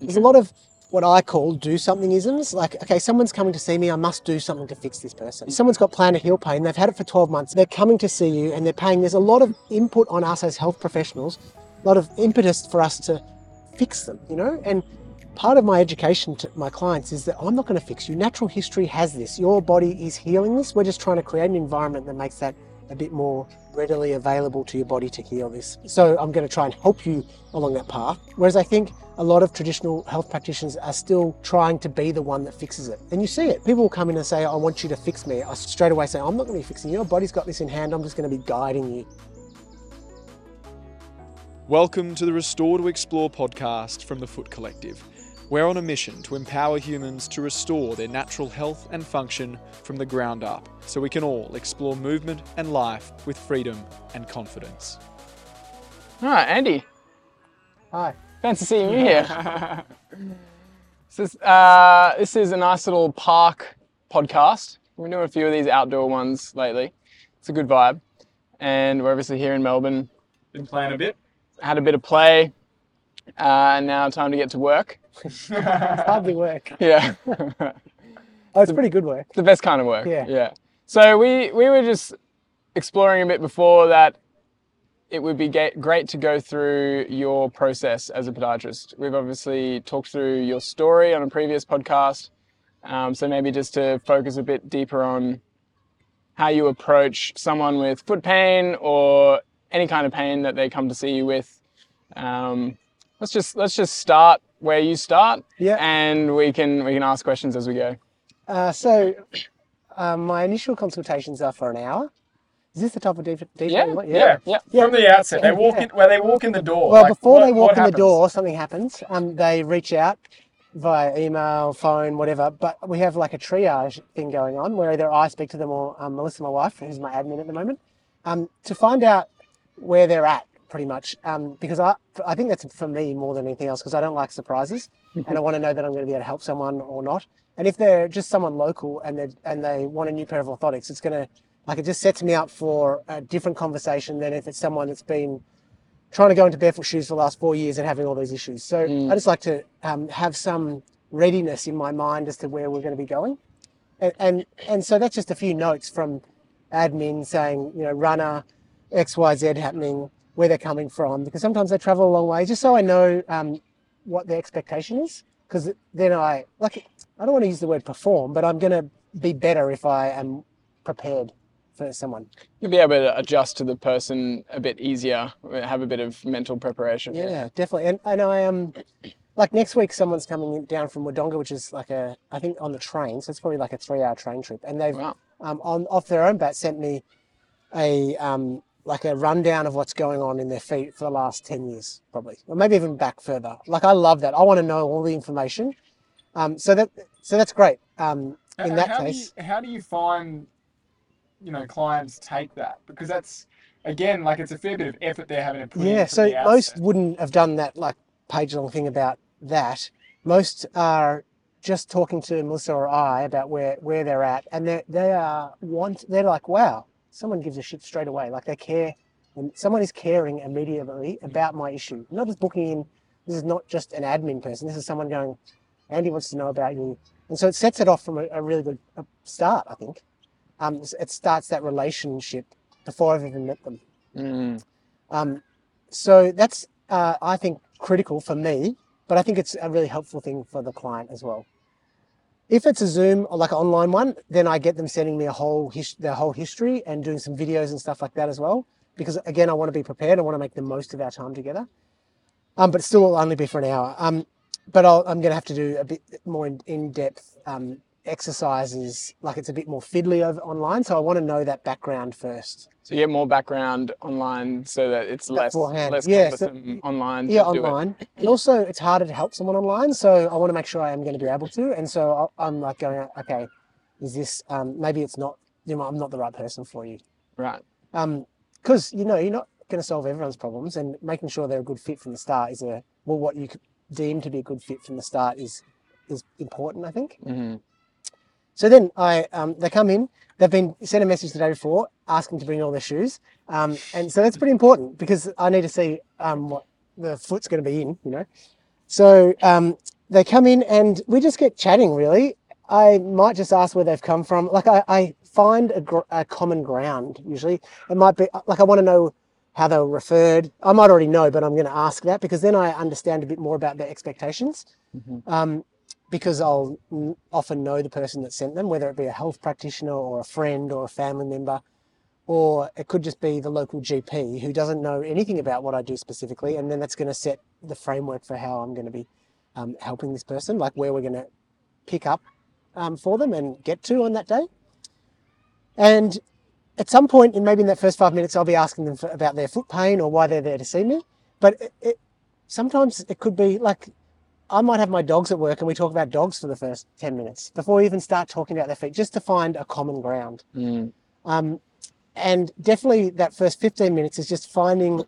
There's a lot of what I call do something isms. Like, okay, someone's coming to see me, I must do something to fix this person. Someone's got plantar heel pain, they've had it for 12 months, they're coming to see you and they're paying. There's a lot of input on us as health professionals, a lot of impetus for us to fix them, you know? And part of my education to my clients is that I'm not going to fix you. Natural history has this. Your body is healing this. We're just trying to create an environment that makes that a bit more readily available to your body to heal this. So I'm going to try and help you along that path. Whereas I think a lot of traditional health practitioners are still trying to be the one that fixes it. And you see it. People will come in and say, I want you to fix me. I straight away say, I'm not going to be fixing you. Your body's got this in hand. I'm just going to be guiding you. Welcome to the Restore to Explore podcast from the Foot Collective. We're on a mission to empower humans to restore their natural health and function from the ground up so we can all explore movement and life with freedom and confidence. All right, Andy. Hi. Fancy seeing you here. this, is, uh, this is a nice little park podcast. We're doing a few of these outdoor ones lately. It's a good vibe. And we're obviously here in Melbourne. Been playing a bit? Had a bit of play. Uh, now time to get to work. It's hardly work. Yeah. Oh, it's pretty good work. the best kind of work. Yeah. Yeah. So we we were just exploring a bit before that. It would be great to go through your process as a podiatrist. We've obviously talked through your story on a previous podcast. Um, so maybe just to focus a bit deeper on how you approach someone with foot pain or any kind of pain that they come to see you with. Um, let's just let's just start where you start, Yeah. and we can we can ask questions as we go. Uh, so, um, my initial consultations are for an hour. Is this the type of deep, detail Yeah, you want? yeah, yeah. From the outset, they walk Yeah. in where they walk in the door. Well, like, before they walk what in the door, something happens. Um, they reach out via email, phone, whatever. But we have like a triage thing going on where either I speak to them or um, Melissa, my wife, who's my admin at the moment, um, to find out where they're at, pretty much. Um, because I, I think that's for me more than anything else because I don't like surprises and I want to know that I'm going to be able to help someone or not. And if they're just someone local and they and they want a new pair of orthotics, it's going to like it just sets me up for a different conversation than if it's someone that's been trying to go into barefoot shoes for the last four years and having all these issues. So I just like to um, have some readiness in my mind as to where we're going to be going. And, and, and so that's just a few notes from admin saying, you know, runner, X, Y, Z happening, where they're coming from, because sometimes they travel a long way, just so I know um, what their expectation is. Because then I, like, I don't want to use the word perform, but I'm going to be better if I am prepared for someone. You'll be able to adjust to the person a bit easier, have a bit of mental preparation. Yeah, definitely. And and I um like next week someone's coming down from Wodonga, which is like a I think on the train, so it's probably like a three hour train trip. And they've Wow. um on off their own bat sent me a um like a rundown of what's going on in their feet for the last ten years, probably. Or maybe even back further. Like I love that. I want to know all the information. Um so that so that's great. Um in that how case. do you, how do you find you know clients take that because that's again like it's a fair bit of effort they're having to put in Yeah, so most outset. wouldn't have done that like page long thing about that. Most are just talking to Melissa or I about where, where they're at, and they they are want they're like, wow, someone gives a shit straight away. Like they care, and someone is caring immediately about my issue. Not just booking in. This is not just an admin person. This is someone going, Andy wants to know about you, and so it sets it off from a, a really good start. I think um, it starts that relationship before I've even met them. Mm. Um, so that's, uh, I think, critical for me, but I think it's a really helpful thing for the client as well. If it's a Zoom like an online one, then I get them sending me a whole his- their whole history and doing some videos and stuff like that as well. Because again, I want to be prepared. I want to make the most of our time together. Um, but still, it'll only be for an hour. Um, but I'll, I'm going to have to do a bit more in, in-depth um, exercises. Like it's a bit more fiddly over online, so I want to know that background first. So you get more background online so that it's less, Beforehand. less Yeah, so- online. Yeah, to do it. online. And also, it's harder to help someone online, so I want to make sure I am going to be able to. And so I'll- I'm like going, okay, is this um, maybe it's not? You know, I'm not the right person for you. Right. Because you know, you're not going to solve everyone's problems, and making sure they're a good fit from the start is a well, what you could deem to be a good fit from the start is is important, I think. hmm So then I, um, they come in. They've been sent a message the day before asking to bring all their shoes, um, and so that's pretty important because I need to see um, what the foot's going to be in, you know. So um, they come in and we just get chatting. Really, I might just ask where they've come from. Like I, I find a, gr- a common ground. Usually, it might be like I want to know how they were referred. I might already know, but I'm going to ask that because then I understand a bit more about their expectations. Um, because I'll often know the person that sent them, whether it be a health practitioner or a friend or a family member, or it could just be the local GP who doesn't know anything about what I do specifically, and then that's going to set the framework for how I'm going to be um, helping this person, like where we're going to pick up um, for them and get to on that day. And at some point, in maybe in that first five minutes, I'll be asking them for, about their foot pain or why they're there to see me. But it, it, sometimes it could be like I might have my dogs at work and we talk about dogs for the first 10 minutes before we even start talking about their feet, just to find a common ground. Mm. Um, and definitely that first 15 minutes is just finding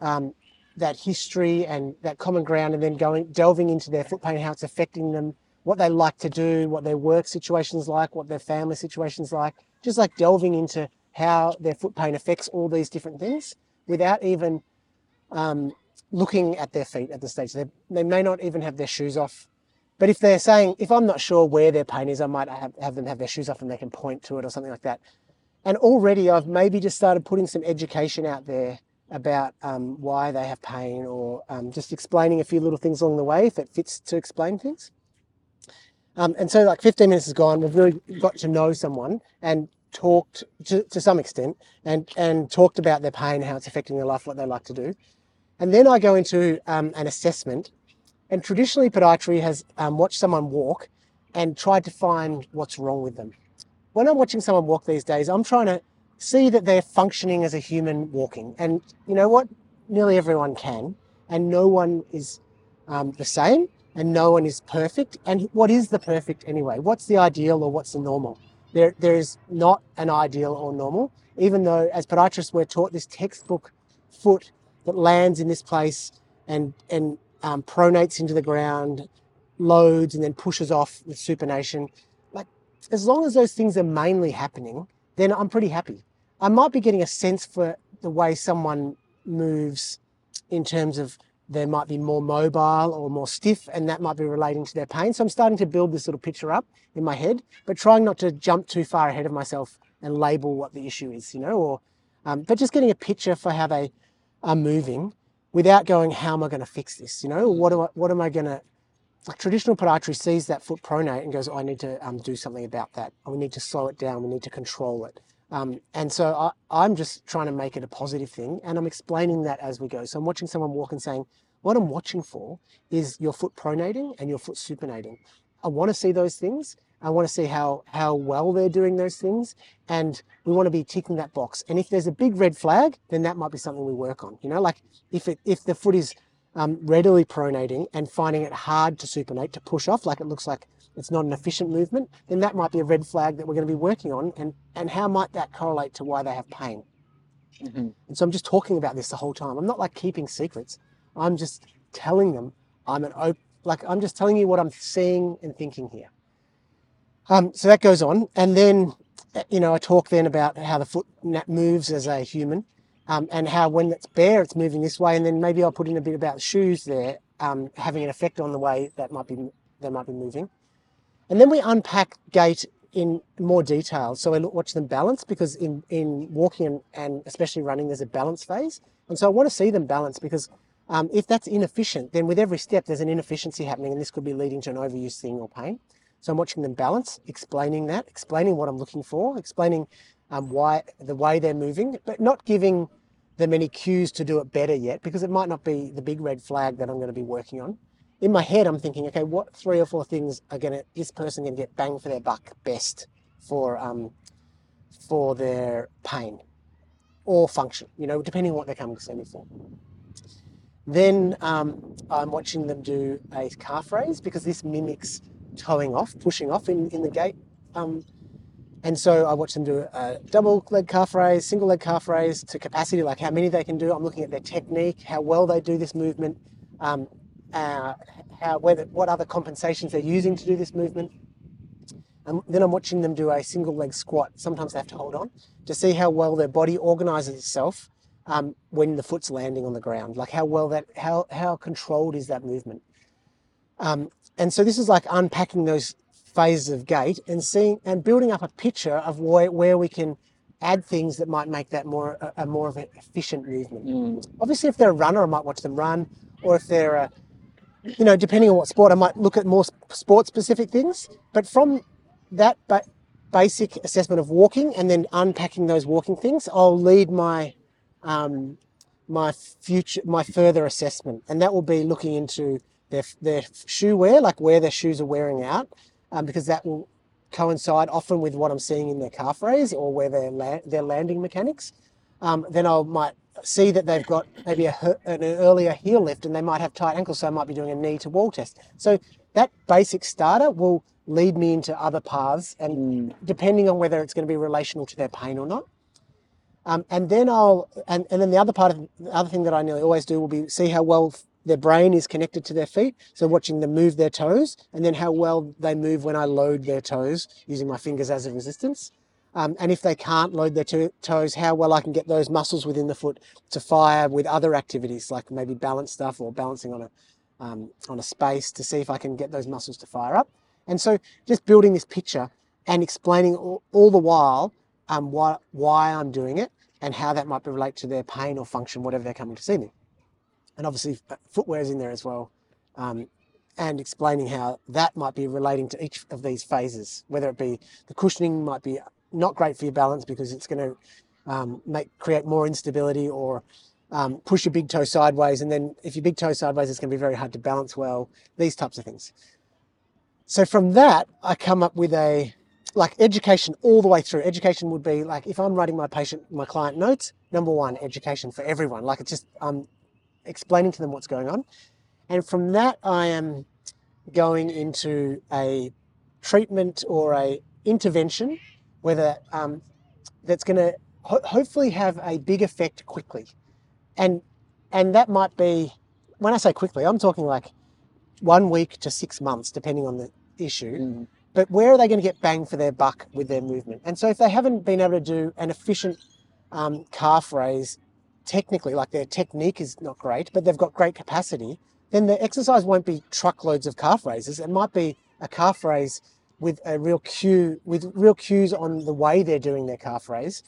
um, that history and that common ground and then going delving into their foot pain, how it's affecting them, what they like to do, what their work situation's like, what their family situation's like, just like delving into how their foot pain affects all these different things without even um, looking at their feet at the stage. They, they may not even have their shoes off. But if they're saying, if I'm not sure where their pain is, I might have, have them have their shoes off and they can point to it or something like that. And already I've maybe just started putting some education out there about um, why they have pain or um, just explaining a few little things along the way if it fits to explain things. Um, and so, like 15 minutes has gone, we've really got to know someone and talked to, to some extent and, and talked about their pain, how it's affecting their life, what they like to do. And then I go into um, an assessment. And traditionally, podiatry has um, watched someone walk and tried to find what's wrong with them. When I'm watching someone walk these days, I'm trying to see that they're functioning as a human walking. And you know what? Nearly everyone can. And no one is um, the same and no one is perfect. And what is the perfect anyway? What's the ideal or what's the normal? There, there is not an ideal or normal, even though as podiatrists we're taught this textbook foot that lands in this place and, and um, pronates into the ground, loads, and then pushes off with supination. Like, as long as those things are mainly happening, then I'm pretty happy. I might be getting a sense for the way someone moves in terms of they might be more mobile or more stiff, and that might be relating to their pain. So I'm starting to build this little picture up in my head, but trying not to jump too far ahead of myself and label what the issue is, you know, or um, but just getting a picture for how they are moving without going, how am I going to fix this? You know, what, do I, what am I going to, like traditional podiatry sees that foot pronate and goes, oh, I need to um, do something about that. We need to slow it down. We need to control it. Um, and so I, I'm just trying to make it a positive thing and I'm explaining that as we go. So I'm watching someone walk and saying, what I'm watching for is your foot pronating and your foot supinating. I want to see those things. I want to see how, how well they're doing those things. And we want to be ticking that box. And if there's a big red flag, then that might be something we work on. You know, like if it, if the foot is um, readily pronating and finding it hard to supinate, to push off, like it looks like it's not an efficient movement, then that might be a red flag that we're going to be working on. And, and how might that correlate to why they have pain? Mhm. And so I'm just talking about this the whole time. I'm not like keeping secrets. I'm just telling them I'm an op- like I'm just telling you what I'm seeing and thinking here. Um, so that goes on, and then you know I talk then about how the foot moves as a human, um, and how when it's bare it's moving this way, and then maybe I'll put in a bit about shoes there um, having an effect on the way that might be they might be moving, and then we unpack gait in more detail. So I watch them balance because in in walking and, and especially running there's a balance phase, and so I want to see them balance because um, if that's inefficient, then with every step there's an inefficiency happening, and this could be leading to an overuse thing or pain. So I'm watching them balance, explaining that, explaining what I'm looking for, explaining um, why the way they're moving, but not giving them any cues to do it better yet, because it might not be the big red flag that I'm going to be working on. In my head, I'm thinking, okay, what three or four things are going to this person going to get bang for their buck best for um, for their pain or function, you know, depending on what they're coming to see me for. Then um, I'm watching them do a calf raise because this mimics toeing off, pushing off in, in the gait. Um, and so I watch them do a double leg calf raise, single leg calf raise to capacity, like how many they can do. I'm looking at their technique, how well they do this movement, um, uh, how whether what other compensations they're using to do this movement. And then I'm watching them do a single leg squat. Sometimes they have to hold on to see how well their body organizes itself um, when the foot's landing on the ground. Like how well that how how controlled is that movement. Um, and so this is like unpacking those phases of gait and seeing and building up a picture of where, where we can add things that might make that more a, a more of an efficient movement. Obviously, if they're a runner, I might watch them run, or if they're a you know, depending on what sport, I might look at more sport specific things. But from that ba- basic assessment of walking and then unpacking those walking things, I'll lead my um, my future, my further assessment, and that will be looking into their their shoe wear, like where their shoes are wearing out, um, because that will coincide often with what I'm seeing in their calf raise or where their la- their landing mechanics. Um, then I might see that they've got maybe a, an earlier heel lift and they might have tight ankles, so I might be doing a knee to wall test. So that basic starter will lead me into other paths, and depending on whether it's going to be relational to their pain or not. Um, and then I'll and, and then the other part of the other thing that I nearly always do will be see how well their brain is connected to their feet. So watching them move their toes, and then how well they move when I load their toes using my fingers as a resistance. Um, and if they can't load their to- toes, how well I can get those muscles within the foot to fire with other activities, like maybe balance stuff or balancing on a um, on a space to see if I can get those muscles to fire up. And so just building this picture and explaining all, all the while um, why, why I'm doing it and how that might relate to their pain or function, whatever they're coming to see me. And obviously, uh, footwear's in there as well. Um, and explaining how that might be relating to each of these phases, whether it be the cushioning might be not great for your balance because it's going to um, make create more instability or um, push your big toe sideways. And then if your big toe sideways, it's going to be very hard to balance well. These types of things. So from that, I come up with a like education all the way through. Education would be like if I'm writing my patient, my client notes. Number one, education for everyone. Like it's just I'm explaining to them what's going on, and from that I am going into a treatment or a intervention, whether um, that's going to ho- hopefully have a big effect quickly, and and that might be when I say quickly, I'm talking like one week to six months, depending on the issue. But where are they going to get bang for their buck with their movement? And so if they haven't been able to do an efficient um, calf raise technically, like their technique is not great, but they've got great capacity, then the exercise won't be truckloads of calf raises. It might be a calf raise with a real cue, with real cues on the way they're doing their calf raise,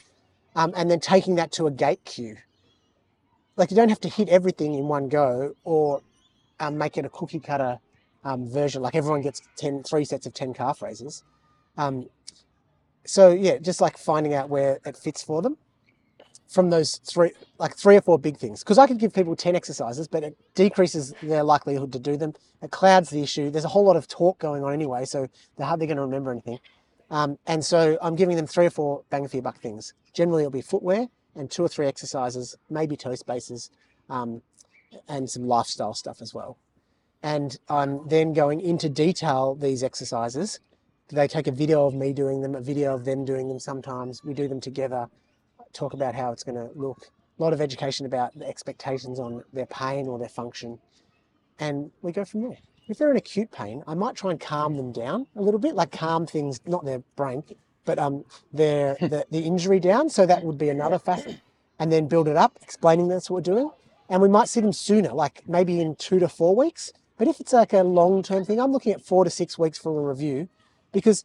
um, and then taking that to a gait cue. Like you don't have to hit everything in one go or um, make it a cookie cutter um, version, like everyone gets 10, three sets of 10 calf raises. Um, so yeah, just like finding out where it fits for them from those three, like three or four big things. Because I could give people 10 exercises, but it decreases their likelihood to do them. It clouds the issue. There's a whole lot of talk going on anyway, so they're hardly going to remember anything. Um, and so I'm giving them three or four bang for your buck things. Generally, it'll be footwear and two or three exercises, maybe toe spaces, um, and some lifestyle stuff as well. And I'm then going into detail these exercises. They take a video of me doing them, a video of them doing them sometimes. We do them together, talk about how it's going to look. A lot of education about the expectations on their pain or their function. And we go from there. If they're in acute pain, I might try and calm them down a little bit, like calm things, not their brain, but um, their the, the injury down. So that would be another facet. And then build it up, explaining that's what we're doing. And we might see them sooner, like maybe in two to four weeks. But if it's like a long term thing, I'm looking at four to six weeks for a review because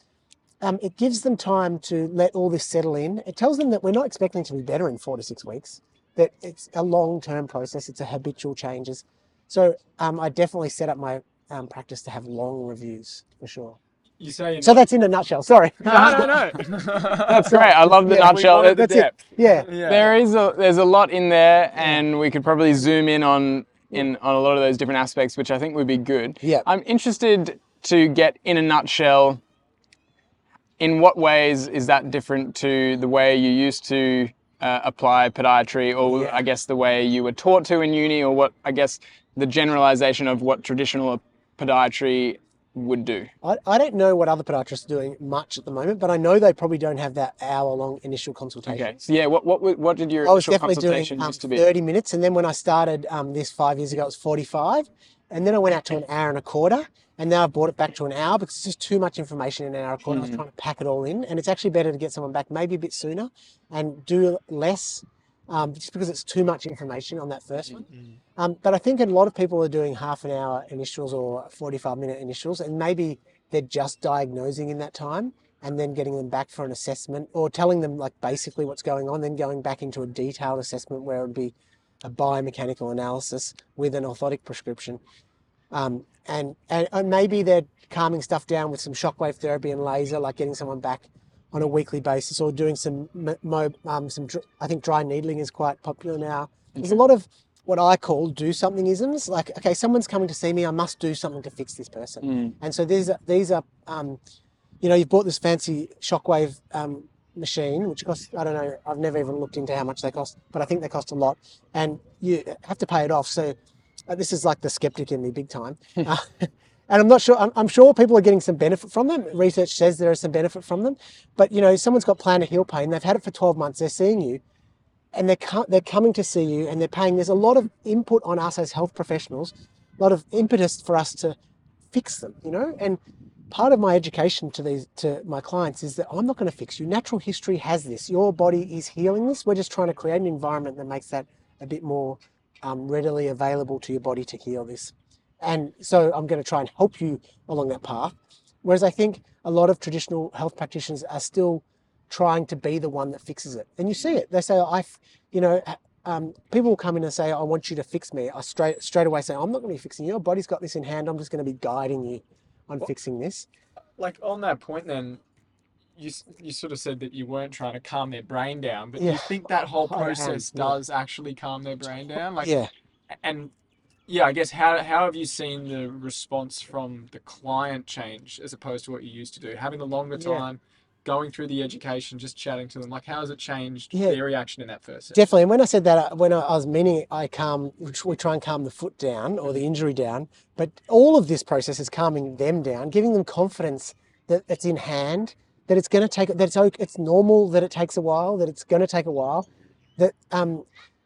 um, it gives them time to let all this settle in. It tells them that we're not expecting to be better in four to six weeks, that it's a long term process, it's a habitual changes. So um, I definitely set up my um, practice to have long reviews for sure. You say So that's in a nutshell. Sorry. No, no, no. That's great. I love the Yeah, nutshell. wanted the That's it. Yeah. yeah. There is a there's a lot in there, and we could probably zoom in on in on a lot of those different aspects, which I think would be good. Yeah. I'm interested to get in a nutshell. In what ways is that different to the way you used to uh, apply podiatry, or Yeah. I guess the way you were taught to in uni, or what I guess the generalization of what traditional podiatry would do? I, I don't know what other podiatrists are doing much at the moment, but I know they probably don't have that hour long initial consultation. Okay. So yeah, what what what did your I was initial definitely doing consultation um, used to be? 30 minutes, and then when I started um, this five years ago, it was 45, and then I went out to an hour and a quarter, and now I've brought it back to an hour because it's just too much information in an hour quarter. I was Mm. trying to pack it all in, and it's actually better to get someone back maybe a bit sooner and do less um, just because it's too much information on that first one. Um, but I think a lot of people are doing half an hour initials or 45 minute initials, and maybe they're just diagnosing in that time and then getting them back for an assessment or telling them like basically what's going on, then going back into a detailed assessment where it would be a biomechanical analysis with an orthotic prescription. Um, and, and, and maybe they're calming stuff down with some shockwave therapy and laser, like getting someone back on a weekly basis or doing some, mo- um, some dr- I think dry needling is quite popular now. There's a lot of what I call do something isms. Like, okay, someone's coming to see me, I must do something to fix this person. And so these are, these are, um, you know, you've bought this fancy shockwave um, machine, which costs, I don't know, I've never even looked into how much they cost, but I think they cost a lot. And you have to pay it off. So uh, this is like the skeptic in me big time. Uh, and I'm not sure, I'm, I'm sure people are getting some benefit from them. Research says there is some benefit from them. But, you know, someone's got plantar heel pain, they've had it for 12 months, they're seeing you and they're, co- they're coming to see you and they're paying. There's a lot of input on us as health professionals, a lot of impetus for us to fix them, you know? And part of my education to these to my clients is that I'm not going to fix you. Natural history has this. Your body is healing this. We're just trying to create an environment that makes that a bit more um, readily available to your body to heal this. And so I'm going to try and help you along that path. Whereas I think a lot of traditional health practitioners are still trying to be the one that fixes it. And you see it. They say, I, you know, um, people will come in and say, I want you to fix me. I straight, straight away say, I'm not going to be fixing you. Your body's got this in hand. I'm just going to be guiding you on fixing this. Like on that point, then you you sort of said that you weren't trying to calm their brain down, but Yeah. you think that whole am, process yeah. does actually calm their brain down? Like, yeah. and yeah, I guess how how have you seen the response from the client change as opposed to what you used to do? Having the longer Yeah. time, going through the education, just chatting to them, like how has it changed Yeah. their reaction in that first? session? Definitely. And when I said that, uh, when I, I was meaning I calm, we try and calm the foot down or the injury down, but all of this process is calming them down, giving them confidence that it's in hand, that it's going to take, that it's okay, it's normal that it takes a while, that it's going to take a while, that um,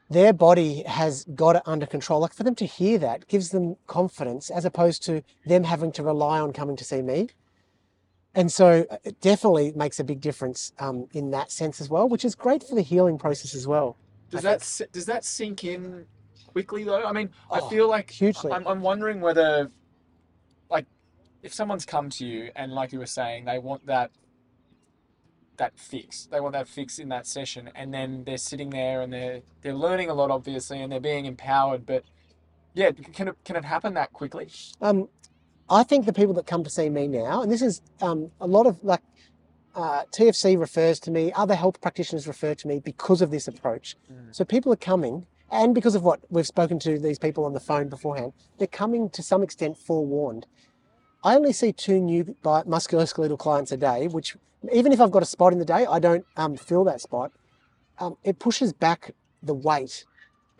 their body has got it under control. Like for them to hear that gives them confidence as opposed to them having to rely on coming to see me. And so uh, it definitely makes a big difference um, in that sense as well, which is great for the healing process as well. Does I that does that sink in quickly though? I mean, I Oh, feel like hugely. I'm, I'm wondering whether, like, if someone's come to you and like you were saying, they want that that fix. They want that fix in that session, and then they're sitting there and they're they're learning a lot, obviously, and they're being empowered. But yeah, can it can it happen that quickly? Um, I think the people that come to see me now, and this is um, a lot of like uh, TFC refers to me, other health practitioners refer to me because of this approach. So people are coming, and because of what we've spoken to these people on the phone beforehand, they're coming to some extent forewarned. I only see two new musculoskeletal clients a day, which even if I've got a spot in the day, I don't um, fill that spot. Um, it pushes back the wait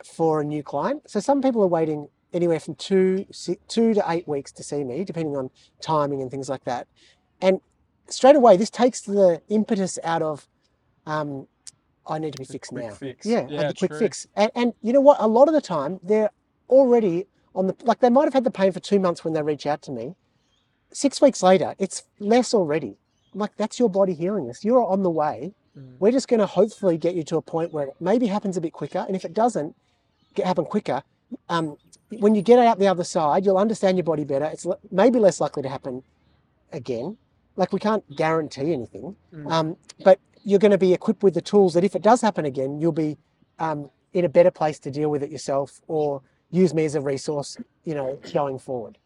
for a new client. So some people are waiting anywhere from two, two to eight weeks to see me, depending on timing and things like that. And straight away, this takes the impetus out of, um, I need to be fixed quick now. fix. Yeah, Yeah, the quick true. fix. And, and you know what? A lot of the time, they're already on the like they might have had the pain for two months when they reach out to me. Six weeks later, it's less already. I'm like, that's your body healing this. You're on the way. We're just going to hopefully get you to a point where it maybe happens a bit quicker. And if it doesn't get happen quicker, um, when you get out the other side, you'll understand your body better. It's maybe less likely to happen again. Like we can't guarantee anything, um, but you're going to be equipped with the tools that if it does happen again, you'll be um, in a better place to deal with it yourself or use me as a resource, you know, going forward.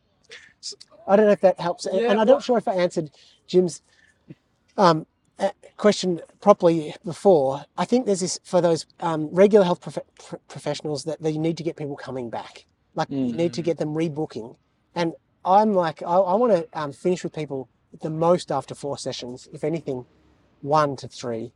I don't know if that helps. And- Yeah, and I'm not sure if I answered Jim's um, question properly before. I think there's this for those um, regular health prof- pr- professionals that they need to get people coming back. Like you need to get them rebooking. And I'm like, I, I want to um, finish with people the most after four sessions, if anything, one to three.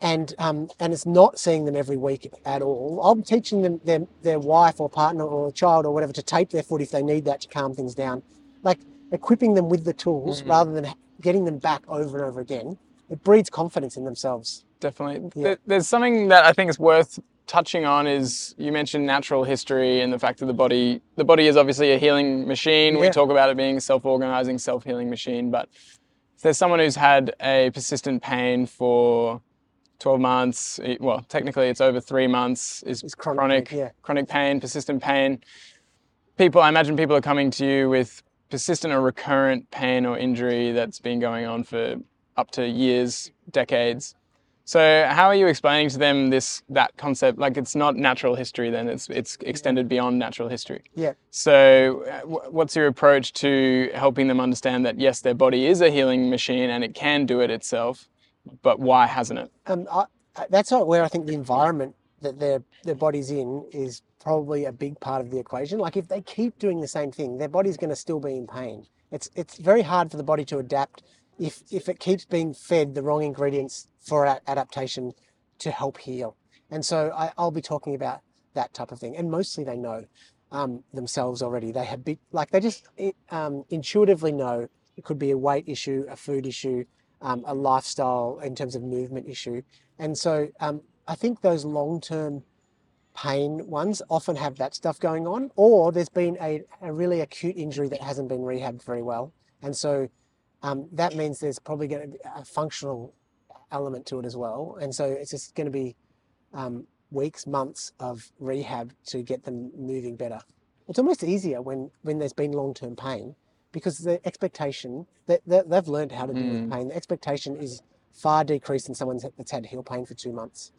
And um, and it's not seeing them every week at all. I'm teaching them their, their wife or partner or child or whatever to tape their foot if they need that to calm things down. Like equipping them with the tools rather than getting them back over and over again. It breeds confidence in themselves. definitely. Yeah. There- There's something that I think is worth touching on is you mentioned natural history and the fact that the body the body is obviously a healing machine. We talk about it being a self-organizing, self-healing machine, but if there's someone who's had a persistent pain for 12 months. eh, Well, technically it's over three months. Is It's chronic, chronic, yeah. chronic pain, persistent pain. People, I imagine people are coming to you with persistent or recurrent pain or injury that's been going on for up to years, decades. So how are you explaining to them this that concept? Like it's not natural history, then it's it's extended beyond natural history. Yeah. So, uh, what's your approach to helping them understand that yes, their body is a healing machine and it can do it itself, but why hasn't it? Um, I, that's not where I think the environment that their their body's in is probably a big part of the equation. Like if they keep doing the same thing, their body's going to still be in pain. It's it's very hard for the body to adapt if if it keeps being fed the wrong ingredients for adaptation to help heal. And so I, I'll be talking about that type of thing. And mostly they know um, themselves already. They have big, like they just um, intuitively know it could be a weight issue, a food issue, um, a lifestyle in terms of movement issue. And so um, I think those long term pain ones often have that stuff going on, or there's been a, a really acute injury that hasn't been rehabbed very well. And so um, that means there's probably going to be a functional element to it as well. And so it's just going to be um, weeks, months of rehab to get them moving better. It's almost easier when, when there's been long term pain because the expectation that, that they've learned how to deal with mm. pain, the expectation is far decreased in someone that's had heel pain for two months.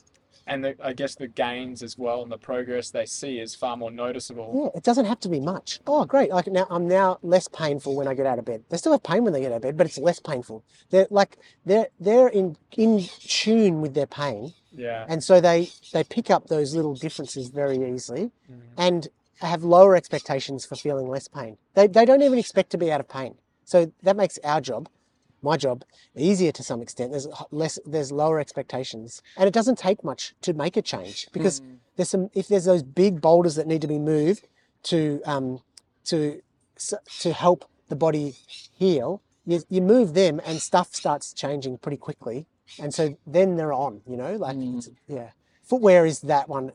And the, I guess the gains as well and the progress they see is far more noticeable. Yeah, it doesn't have to be much. Oh, great! Like now, I'm now less painful when I get out of bed. They still have pain when they get out of bed, but it's less painful. They're like they're they're in in tune with their pain, Yeah. and so they they pick up those little differences very easily, mm. and have lower expectations for feeling less pain. They they don't even expect to be out of pain. So that makes our job, my job, easier to some extent. There's less there's lower expectations, and it doesn't take much to make a change because there's some if there's those big boulders that need to be moved to um to to help the body heal. You, you move them and stuff starts changing pretty quickly, and so then they're on. You know, like it's, yeah, footwear is that one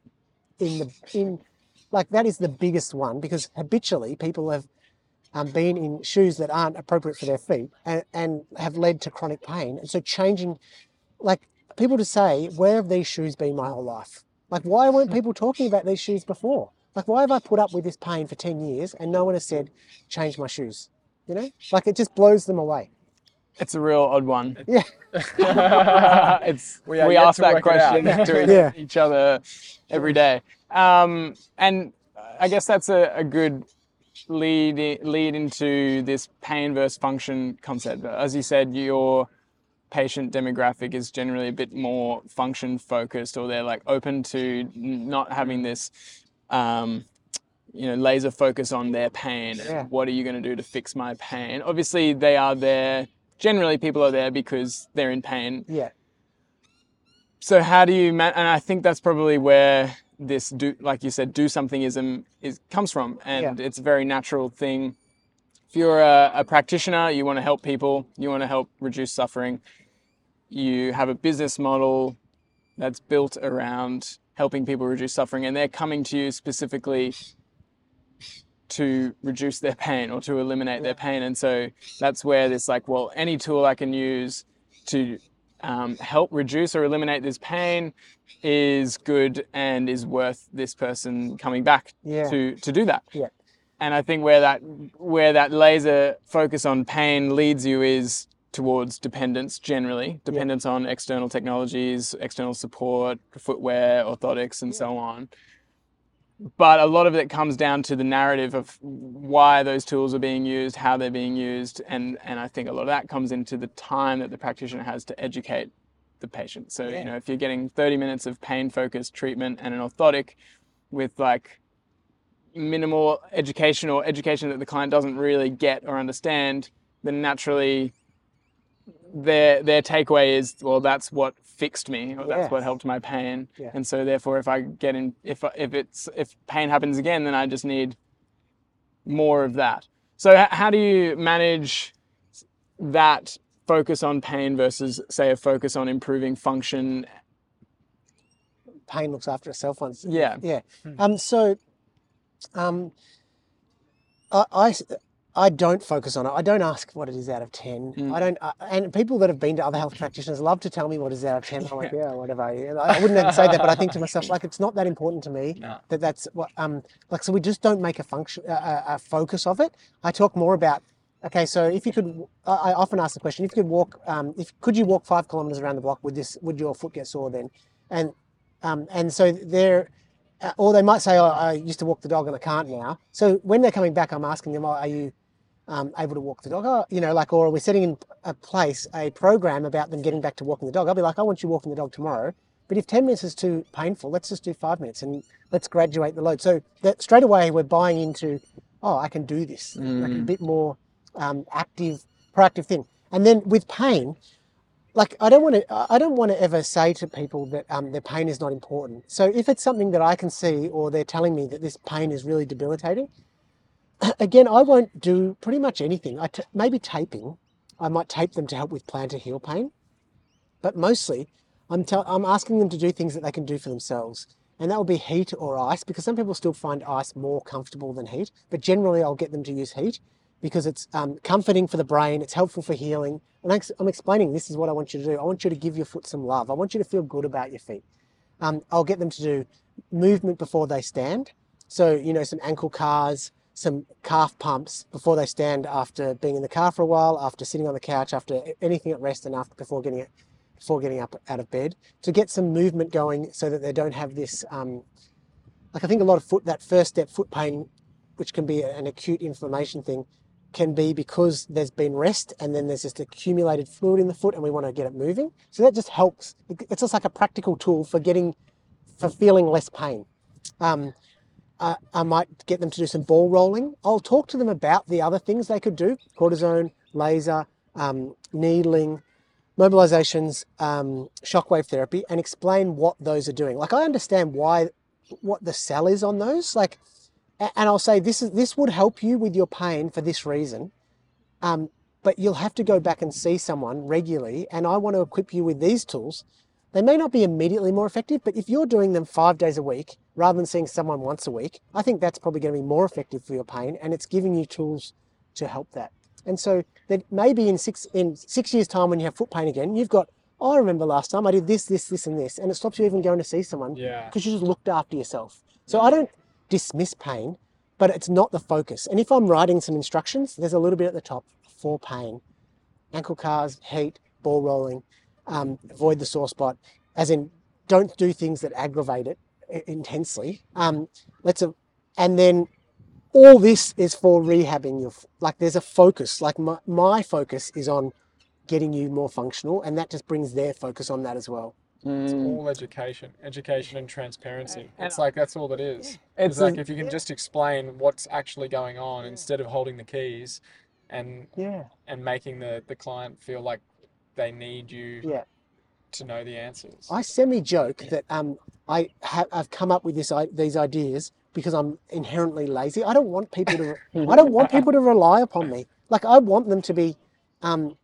in the in like that is the biggest one because habitually people have um, been in shoes that aren't appropriate for their feet and, and have led to chronic pain. And so changing, like people to say, where have these shoes been my whole life? Like why weren't people talking about these shoes before? Like why have I put up with this pain for 10 years and no one has said, change my shoes? You know, like it just blows them away. It's a real odd one. Yeah. it's We we, ask that work it out. question to each, Yeah. each other every day, um, and I guess that's a, a good lead lead into this pain versus function concept. As you said, your patient demographic is generally a bit more function focused, or they're like open to not having this. Um, you know, laser focus on their pain. Yeah. What are you going to do to fix my pain? Obviously, they are there. Generally, people are there because they're in pain. Yeah. So how do you man- and I think that's probably where this do like you said do somethingism is comes from and it's a very natural thing. If you're a, a practitioner, you want to help people, you want to help reduce suffering. You have a business model that's built around helping people reduce suffering and they're coming to you specifically to reduce their pain or to eliminate their pain and so that's where this like well any tool I can use to um, help reduce or eliminate this pain is good and is worth this person coming back Yeah. to to do that. Yeah. And I think where that where that laser focus on pain leads you is towards dependence generally, dependence on external technologies, external support, footwear, orthotics, and so on. But a lot of it comes down to the narrative of why those tools are being used, how they're being used, and and I think a lot of that comes into the time that the practitioner has to educate the patient. So Yeah. you know, if you're getting 30 minutes of pain-focused treatment and an orthotic with like minimal education or education that the client doesn't really get or understand, then naturally their their takeaway is, well, that's what fixed me, or that's what helped my pain, Yeah. and so therefore, if I get in, if if it's if pain happens again, then I just need more of that. So h- how do you manage that focus on pain versus say a focus on improving function? Pain looks after itself once. Yeah. Yeah. Um, so, um, I, I s- I don't focus on it. I don't ask what it is out of 10. I don't, uh, and people that have been to other health practitioners love to tell me what is out of 10. I'm like, yeah, whatever. I wouldn't say that, but I think to myself, like, it's not that important to me No. that that's what, um, like, so we just don't make a function, a, a, focus of it. I talk more about, okay, so if you could, I often ask the question, if you could walk, um, if, could you walk five kilometers around the block, would this, would your foot get sore then? And, um, and so they're, uh, or they might say, oh, I used to walk the dog and I can't now. So when they're coming back, I'm asking them, oh, are you um, able to walk the dog? Oh, you know, like, or are we setting in a place a program about them getting back to walking the dog? I'll be like, I want you walking the dog tomorrow. But if 10 minutes is too painful, let's just do five minutes and let's graduate the load. So that straight away we're buying into, oh, I can do this, like a bit more um, active, proactive thing. And then with pain, like I don't want to I don't want to ever say to people that um, their pain is not important. So if it's something that I can see or they're telling me that this pain is really debilitating, again I won't do pretty much anything. I t- maybe taping. I might tape them to help with plantar heel pain, but mostly I'm tell- I'm asking them to do things that they can do for themselves. And that will be heat or ice because some people still find ice more comfortable than heat. But generally, I'll get them to use heat because it's um, comforting for the brain, it's helpful for healing. And I'm- I'm explaining this is what I want you to do. I want you to give your foot some love. I want you to feel good about your feet. Um, I'll get them to do movement before they stand. So, you know, some ankle CARs, some calf pumps before they stand after being in the car for a while, after sitting on the couch, after anything at rest, and after before getting it before getting up out of bed to get some movement going so that they don't have this um, like I think a lot of foot that first step foot pain, which can be an acute inflammation thing, can be because there's been rest and then there's just accumulated fluid in the foot and we want to get it moving. So that just helps. It's just like a practical tool for getting for feeling less pain. Um, I, I might get them to do some ball rolling. I'll talk to them about the other things they could do: cortisone, laser, um, needling, mobilizations, um, shockwave therapy, and explain what those are doing. Like I understand why, what the sell is on those. Like, and I'll say this is this would help you with your pain for this reason. Um, but you'll have to go back and see someone regularly, and I want to equip you with these tools. They may not be immediately more effective, but if you're doing them five days a week rather than seeing someone once a week, I think that's probably going to be more effective for your pain, and it's giving you tools to help that. And so that maybe in six in six years' time, when you have foot pain again, you've got, oh, I remember last time I did this, this, this, and this, and it stops you even going to see someone Yeah. because you just looked after yourself. So I don't dismiss pain, but it's not the focus. And if I'm writing some instructions, there's a little bit at the top for pain, ankle CARs, heat, ball rolling, um, avoid the sore spot, as in don't do things that aggravate it intensely. Um, let's, a, and then all this is for rehabbing your, like there's a focus, like my, my focus is on getting you more functional and that just brings their focus on that as well. It's Mm. all education, education and transparency. And It's like that's all it is. It's It's like a- if you can just explain what's actually going on instead of holding the keys, and Yeah. and making the the client feel like they need you Yeah. To know the answers. I semi joke that um, I have I've come up with this i- these ideas because I'm inherently lazy. I don't want people to I don't want people to rely upon me. Like I want them to be um,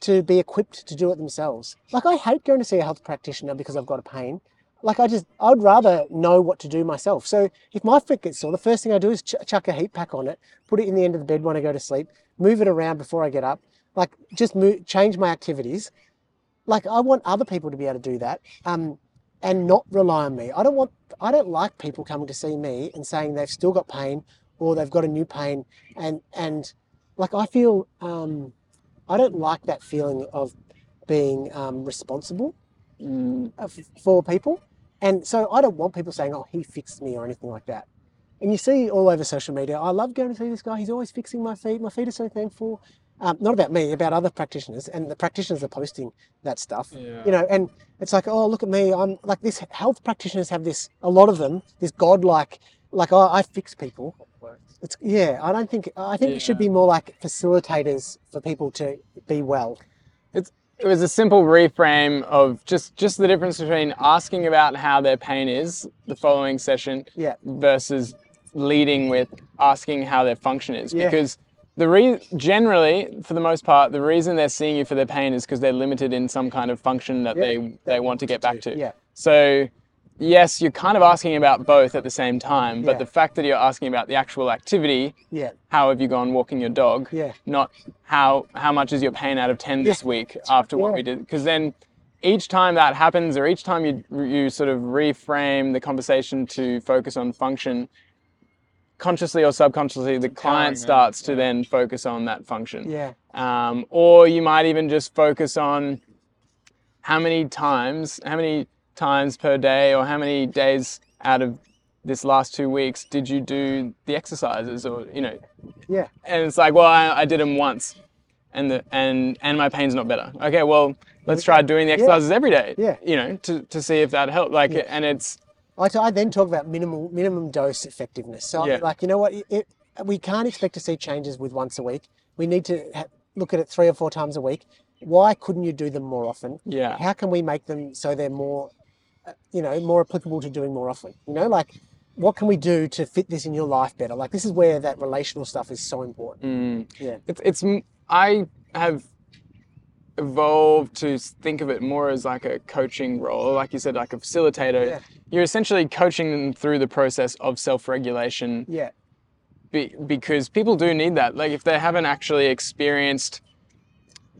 to be equipped to do it themselves. Like I hate going to see a health practitioner because I've got a pain. Like I just I'd rather know what to do myself. So if my foot gets sore, the first thing I do is ch- chuck a heat pack on it, put it in the end of the bed when I go to sleep, move it around before I get up. Like just move, change my activities like I want other people to be able to do that um, and not rely on me. I don't want I don't like people coming to see me and saying they've still got pain or they've got a new pain and and like I feel um, I don't like that feeling of being um, responsible Mm. uh, for people and so I don't want people saying oh he fixed me or anything like that. And you see all over social media, I love going to see this guy. He's always fixing my feet. My feet are so thankful. Um, not about me, about other practitioners, and the practitioners are posting that stuff Yeah. you know and it's like oh look at me i'm like this health practitioners have this a lot of them this godlike like oh, i fix people. It's yeah i don't think i think it should be more like facilitators for people to be well. It's it was a simple reframe of just just the difference between asking about how their pain is the following session yeah. versus leading with asking how their function is. Yeah. because the re- generally for the most part the reason they're seeing you for their pain is because they're limited in some kind of function that Yeah, they they want to get back to yeah so yes, you're kind of asking about both at the same time, but Yeah. the fact that you're asking about the actual activity, Yeah. how have you gone walking your dog? Yeah. Not how how much is your pain out of 10 this Yeah. week after what we did because then each time that happens or each time you you sort of reframe the conversation to focus on function consciously or subconsciously the client starts to yeah. then focus on that function Yeah. um, or you might even just focus on how many times, how many times per day, or how many days out of this last two weeks did you do the exercises, or you know, Yeah. and it's like, well, I, I did them once, and the and and my pain's not better. Okay, well, let's try doing the exercises every day. Yeah. you know, to, to see if that helped. Like, and it's I, t- I then talk about minimal minimum dose effectiveness. So, Yeah. like, you know what? It, it, we can't expect to see changes with once a week. We need to ha- look at it three or four times a week. Why couldn't you do them more often? Yeah. How can we make them so they're more, uh, you know, more applicable to doing more often? You know, like, what can we do to fit this in your life better? Like, this is where that relational stuff is so important. Yeah. it's it's I have evolved to think of it more as like a coaching role, like you said, like a facilitator. Yeah. You're essentially coaching them through the process of self-regulation Yeah. be, because people do need that. Like if they haven't actually experienced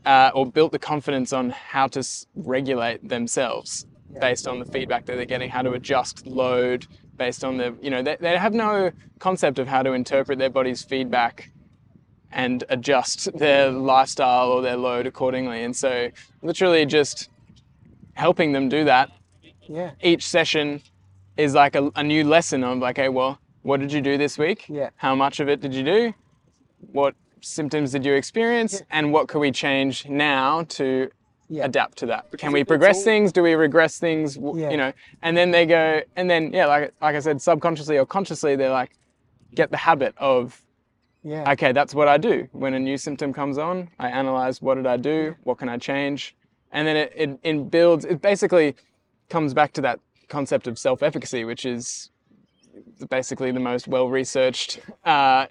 uh, or built the confidence on how to s- regulate themselves based on the feedback that they're getting, how to adjust load based on the, you know, they, they have no concept of how to interpret their body's feedback and adjust their lifestyle or their load accordingly. And so, literally, just helping them do that Yeah. each session is like a, a new lesson of like, hey, well, what did you do this week? Yeah. How much of it did you do? What symptoms did you experience? And what could we change now to Yeah. adapt to that? Can we progress all- things? Do we regress things? Yeah. You know, and then they go, and then yeah, like like I said, subconsciously or consciously, they're like, get the habit of Yeah. okay, that's what I do. When a new symptom comes on, I analyze what did I do, what can I change, and then it, it, it builds. It basically comes back to that concept of self-efficacy, which is basically the most well-researched uh,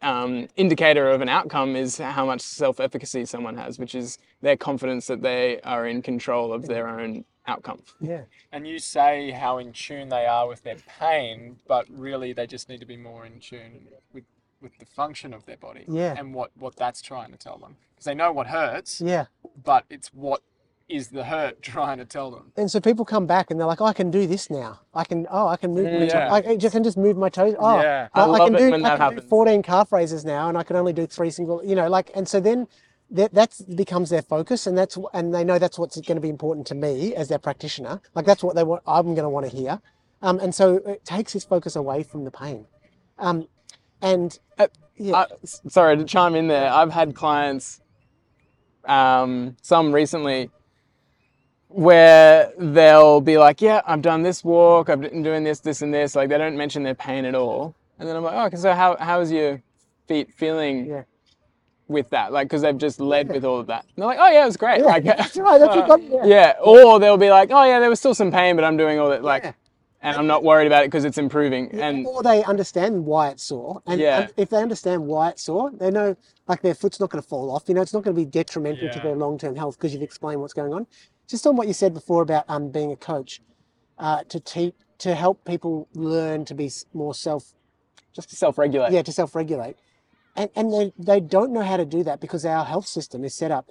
um, indicator of an outcome is how much self-efficacy someone has, which is their confidence that they are in control of their own outcome. yeah. And you say how in tune they are with their pain, but really they just need to be more in tune with, with the function of their body Yeah. and what, what that's trying to tell them. Because they know what hurts, Yeah. but it's what is the hurt trying to tell them. And so people come back and they're like, oh, I can do this now. I can, oh, I can move my Mm, Yeah. toes. I just can just move my toes. Oh, Yeah. I I, love can it do, when I that can do happens. 14 calf raises now and I can only do three single, you know, like, and so then that that's becomes their focus and that's, and they know that's what's going to be important to me as their practitioner. Like that's what they want, I'm going to want to hear. Um, and so it takes his focus away from the pain. Um, and Uh, yeah, I, sorry to chime in there. I've had clients, um, some recently, where they'll be like, "Yeah, I've done this walk. I've been doing this, this, and this." Like they don't mention their pain at all, and then I'm like, "Oh, okay, so how how's your feet feeling Yeah. with that?" Like because they've just led with all of that. And they're like, "Oh yeah, it was great." yeah, Like, that's right. That's got, yeah. yeah. Or they'll be like, "Oh yeah, there was still some pain, but I'm doing all that." Like, Yeah. And I'm not worried about it because it's improving. And or they understand why it's sore. And, Yeah. and if they understand why it's sore, they know like their foot's not going to fall off. You know, it's not going to be detrimental to their long-term health because you've explained what's going on. Just on what you said before about um, being a coach, uh, to teach to help people learn to be more self, just to self-regulate. yeah, to self-regulate, and and they they don't know how to do that because our health system is set up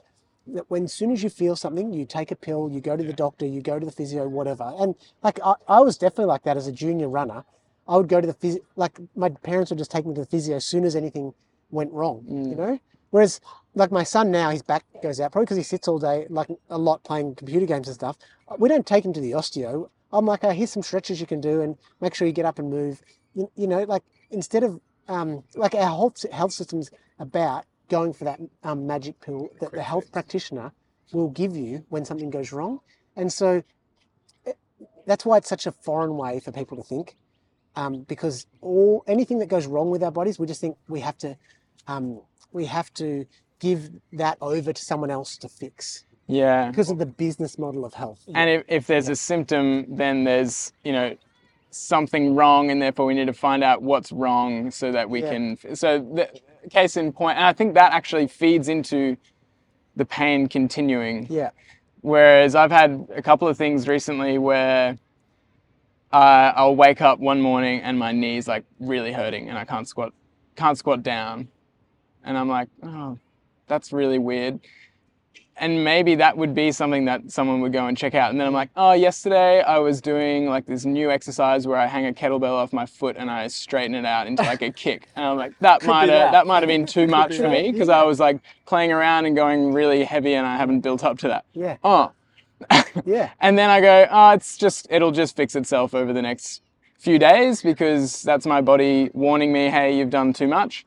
that when soon as you feel something, you take a pill, you go to the doctor, you go to the physio, whatever. And like I, I was definitely like that as a junior runner. I would go to the physio, like my parents would just take me to the physio as soon as anything went wrong, you know? Whereas like my son now, his back goes out probably because he sits all day, like a lot playing computer games and stuff. We don't take him to the osteo. I'm like, oh, here's some stretches you can do and make sure you get up and move. You, you know, like instead of, um, like our whole health system's about going for that um, magic pill that the health practitioner will give you when something goes wrong. And so it- that's why it's such a foreign way for people to think, um, because all anything that goes wrong with our bodies, we just think we have to, um, we have to give that over to someone else to fix Yeah. because of the business model of health. And if, if there's a symptom, then there's, you know, something wrong, and therefore we need to find out what's wrong so that we Yeah. can. So, the case in point, and I think that actually feeds into the pain continuing. Yeah, Whereas I've had a couple of things recently where uh, I'll wake up one morning and my knees like really hurting and I can't squat, can't squat down, and I'm like, oh, that's really weird. And maybe that would be something that someone would go and check out. And then I'm like, oh, yesterday I was doing like this new exercise where I hang a kettlebell off my foot and I straighten it out into like a kick. And I'm like, that might that. have that might have been too much be for that. me because I was like playing around and going really heavy and I haven't built up to that. Yeah. Oh, Yeah. and then I go, oh, it's just, it'll just fix itself over the next few days because that's my body warning me, hey, you've done too much.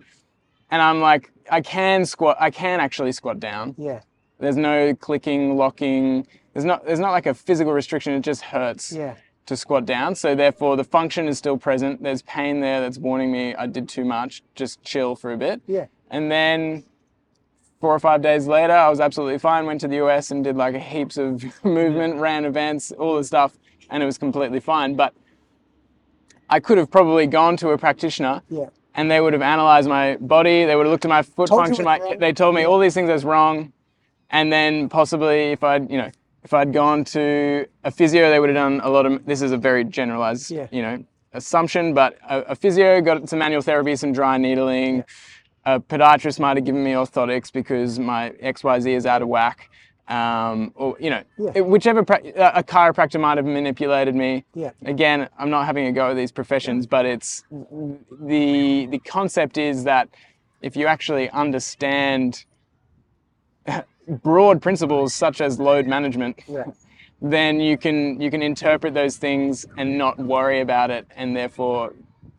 And I'm like, I can squat, I can actually squat down. Yeah. There's no clicking, locking. There's not, there's not like a physical restriction. It just hurts Yeah. to squat down. So therefore the function is still present. There's pain there that's warning me I did too much. Just chill for a bit. Yeah. And then four or five days later, I was absolutely fine. Went to the US and did like heaps of movement, ran events, all the stuff, and it was completely fine. But I could have probably gone to a practitioner Yeah. and they would have analyzed my body. They would have looked at my foot Told function. My, they told me all these things that's wrong. And then possibly if I'd, you know, if I'd gone to a physio, they would have done a lot of, this is a very generalized, Yeah. you know, assumption, but a, a physio got some manual therapy, some dry needling. A podiatrist might have given me orthotics because my XYZ is out of whack. Um, or, you know, Yeah. whichever, a chiropractor might have manipulated me. Yeah. Again, I'm not having a go at these professions, but it's the the concept is that if you actually understand broad principles such as load management, Yeah. then you can you can interpret those things and not worry about it, and therefore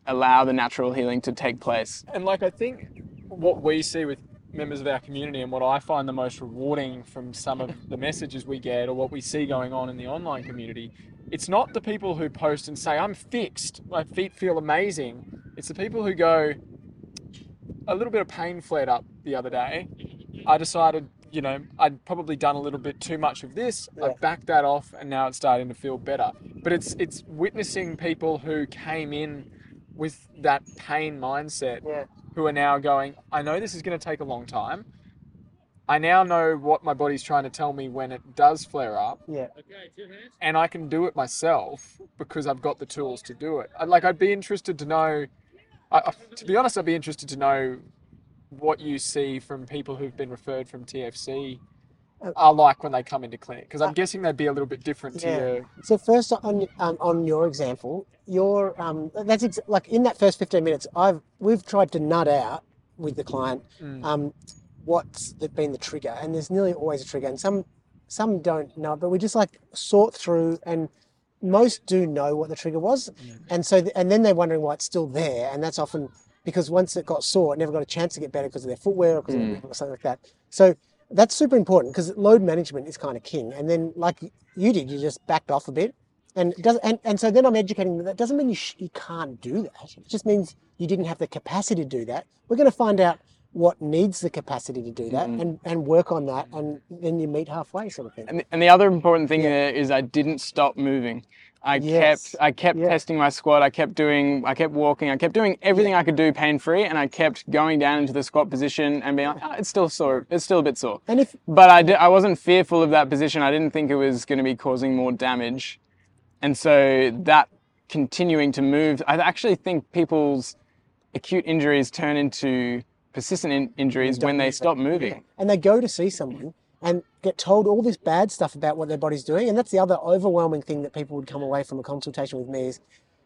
allow the natural healing to take place. And like I think what we see with members of our community and what I find the most rewarding from some of the messages we get or what we see going on in the online community, it's not the people who post and say, I'm fixed, my feet feel amazing. It's the people who go, a little bit of pain flared up the other day. I decided, you know, I'd probably done a little bit too much of this. I Yeah. backed that off and now it's starting to feel better. But it's it's witnessing people who came in with that pain mindset Yeah. who are now going, I know this is going to take a long time. I now know what my body's trying to tell me when it does flare up, Yeah. and I can do it myself because I've got the tools to do it. I'd, like, I'd be interested to know, I, I- to be honest, I'd be interested to know what you see from people who've been referred from TFC are like when they come into clinic, because I'm guessing they'd be a little bit different to Yeah. your. So first on um, on your example, your um, that's ex- like in that first fifteen minutes, I've we've tried to nut out with the client um, what's been the trigger, and there's nearly always a trigger, and some some don't know, but we just like sort through, and most do know what the trigger was, and so th- and then they're wondering why it's still there, and that's often because once it got sore, it never got a chance to get better because of their footwear or because of mm. or something like that. So that's super important because load management is kind of king. And then, like you did, you just backed off a bit, and does and, and so then I'm educating them. That doesn't mean you sh- you can't do that. It just means you didn't have the capacity to do that. We're going to find out what needs the capacity to do that and, and work on that, and then you meet halfway, sort of thing. And, and the other important thing there is I didn't stop moving. I Yes. kept I kept Yeah. testing my squat. I kept doing I kept walking. I kept doing everything I could do pain free, and I kept going down into the squat position and being like, oh, it's still sore. It's still a bit sore. And if But I, di- I wasn't fearful of that position. I didn't think it was going to be causing more damage. And so that continuing to move, I actually think people's acute injuries turn into persistent in- injuries when they stop moving. and they go to see someone and get told all this bad stuff about what their body's doing. And that's the other overwhelming thing that people would come away from a consultation with me is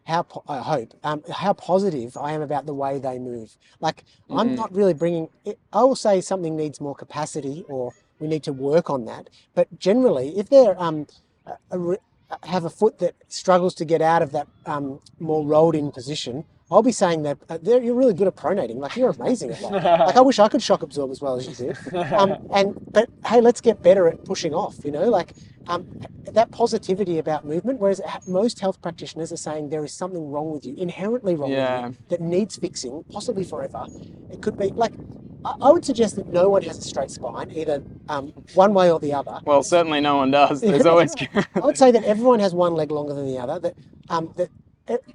how po- I hope um, how positive I am about the way they move. Like I'm not really bringing. It, I will say something needs more capacity or we need to work on that. But generally, if they're um, a, a, have a foot that struggles to get out of that um, more rolled in position, I'll be saying that uh, they're, you're really good at pronating. Like you're amazing at that. like I wish I could shock absorb as well as you do. Um, and but hey, let's get better at pushing off. You know, like um, that positivity about movement. Whereas most health practitioners are saying there is something wrong with you, inherently wrong Yeah. with you, that needs fixing, possibly forever. It could be like. I would suggest that no one has a straight spine, either um, one way or the other. Well, certainly no one does. There's always. I would say that everyone has one leg longer than the other. That um, that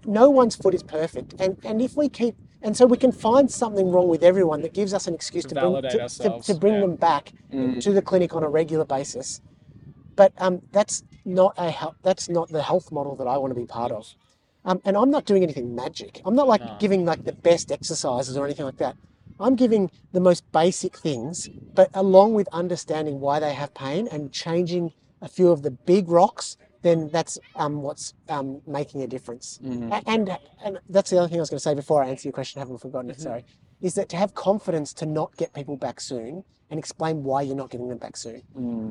no one's foot is perfect, and and if we keep and so we can find something wrong with everyone that gives us an excuse To to, bring validate to, to, ourselves, to bring yeah. them back to the clinic on a regular basis. But um, that's not a hel- that's not the health model that I want to be part of. Um, and I'm not doing anything magic. I'm not like No. giving like the best exercises or anything like that. I'm giving the most basic things, but along with understanding why they have pain and changing a few of the big rocks, then that's um, what's um, making a difference. A- And, and that's the other thing I was going to say before I answer your question, I haven't forgotten it, sorry, is that to have confidence to not get people back soon and explain why you're not getting them back soon.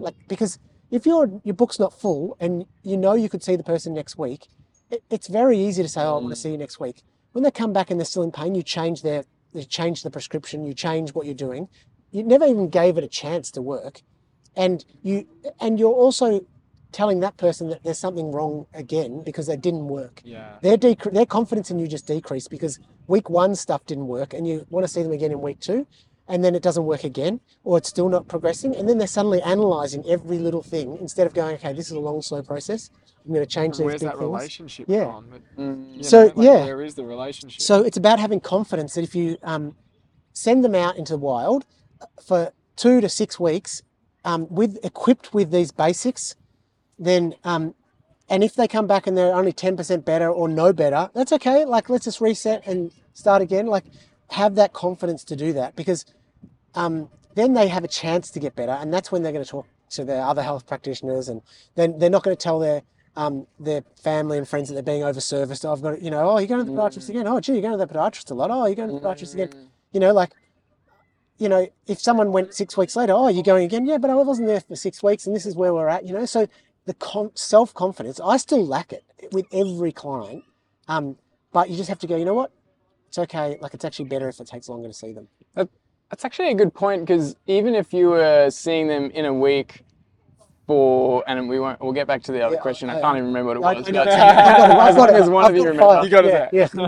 Like, because if your, your book's not full and you know you could see the person next week, it, it's very easy to say, oh, I want to see you next week. When they come back and they're still in pain, you change their, you change the prescription, you change what you're doing. You never even gave it a chance to work, and you and you're also telling that person that there's something wrong again because they didn't work. Yeah. Their decre- their confidence in you just decreased because week one stuff didn't work, and you want to see them again in week two, and then it doesn't work again, or it's still not progressing, and then they're suddenly analysing every little thing instead of going, okay, this is a long, slow process. I'm going to change these Where's big that things. relationship Yeah. gone? But, you So, know, like, yeah. where is the relationship? So it's about having confidence that if you um, send them out into the wild uh, for two to six weeks, um, with equipped with these basics, then um, and if they come back and they're only ten percent better or no better, that's okay. Like let's just reset and start again. Like have that confidence to do that because um, then they have a chance to get better, and that's when they're going to talk to their other health practitioners, and then they're not going to tell their um, their family and friends that they're being overserviced. I've got, you know, oh, you're going to the podiatrist again. Oh, gee, you're going to the podiatrist a lot. Oh, you're going to the podiatrist again. You know, like, you know, if someone went six weeks later, oh, you're going again. Yeah, but I wasn't there for six weeks, and this is where we're at. You know, so the con- self confidence, I still lack it with every client. Um, but you just have to go. You know what? It's okay. Like, it's actually better if it takes longer to see them. That's actually a good point because even if you were seeing them in a week for, and we won't, we'll get back to the other Yeah, question. I I- can't even remember what it was. I know but- it's- I've got it, I've as got long it, as one I've of you got remember. five. You got it yeah, there. Yeah.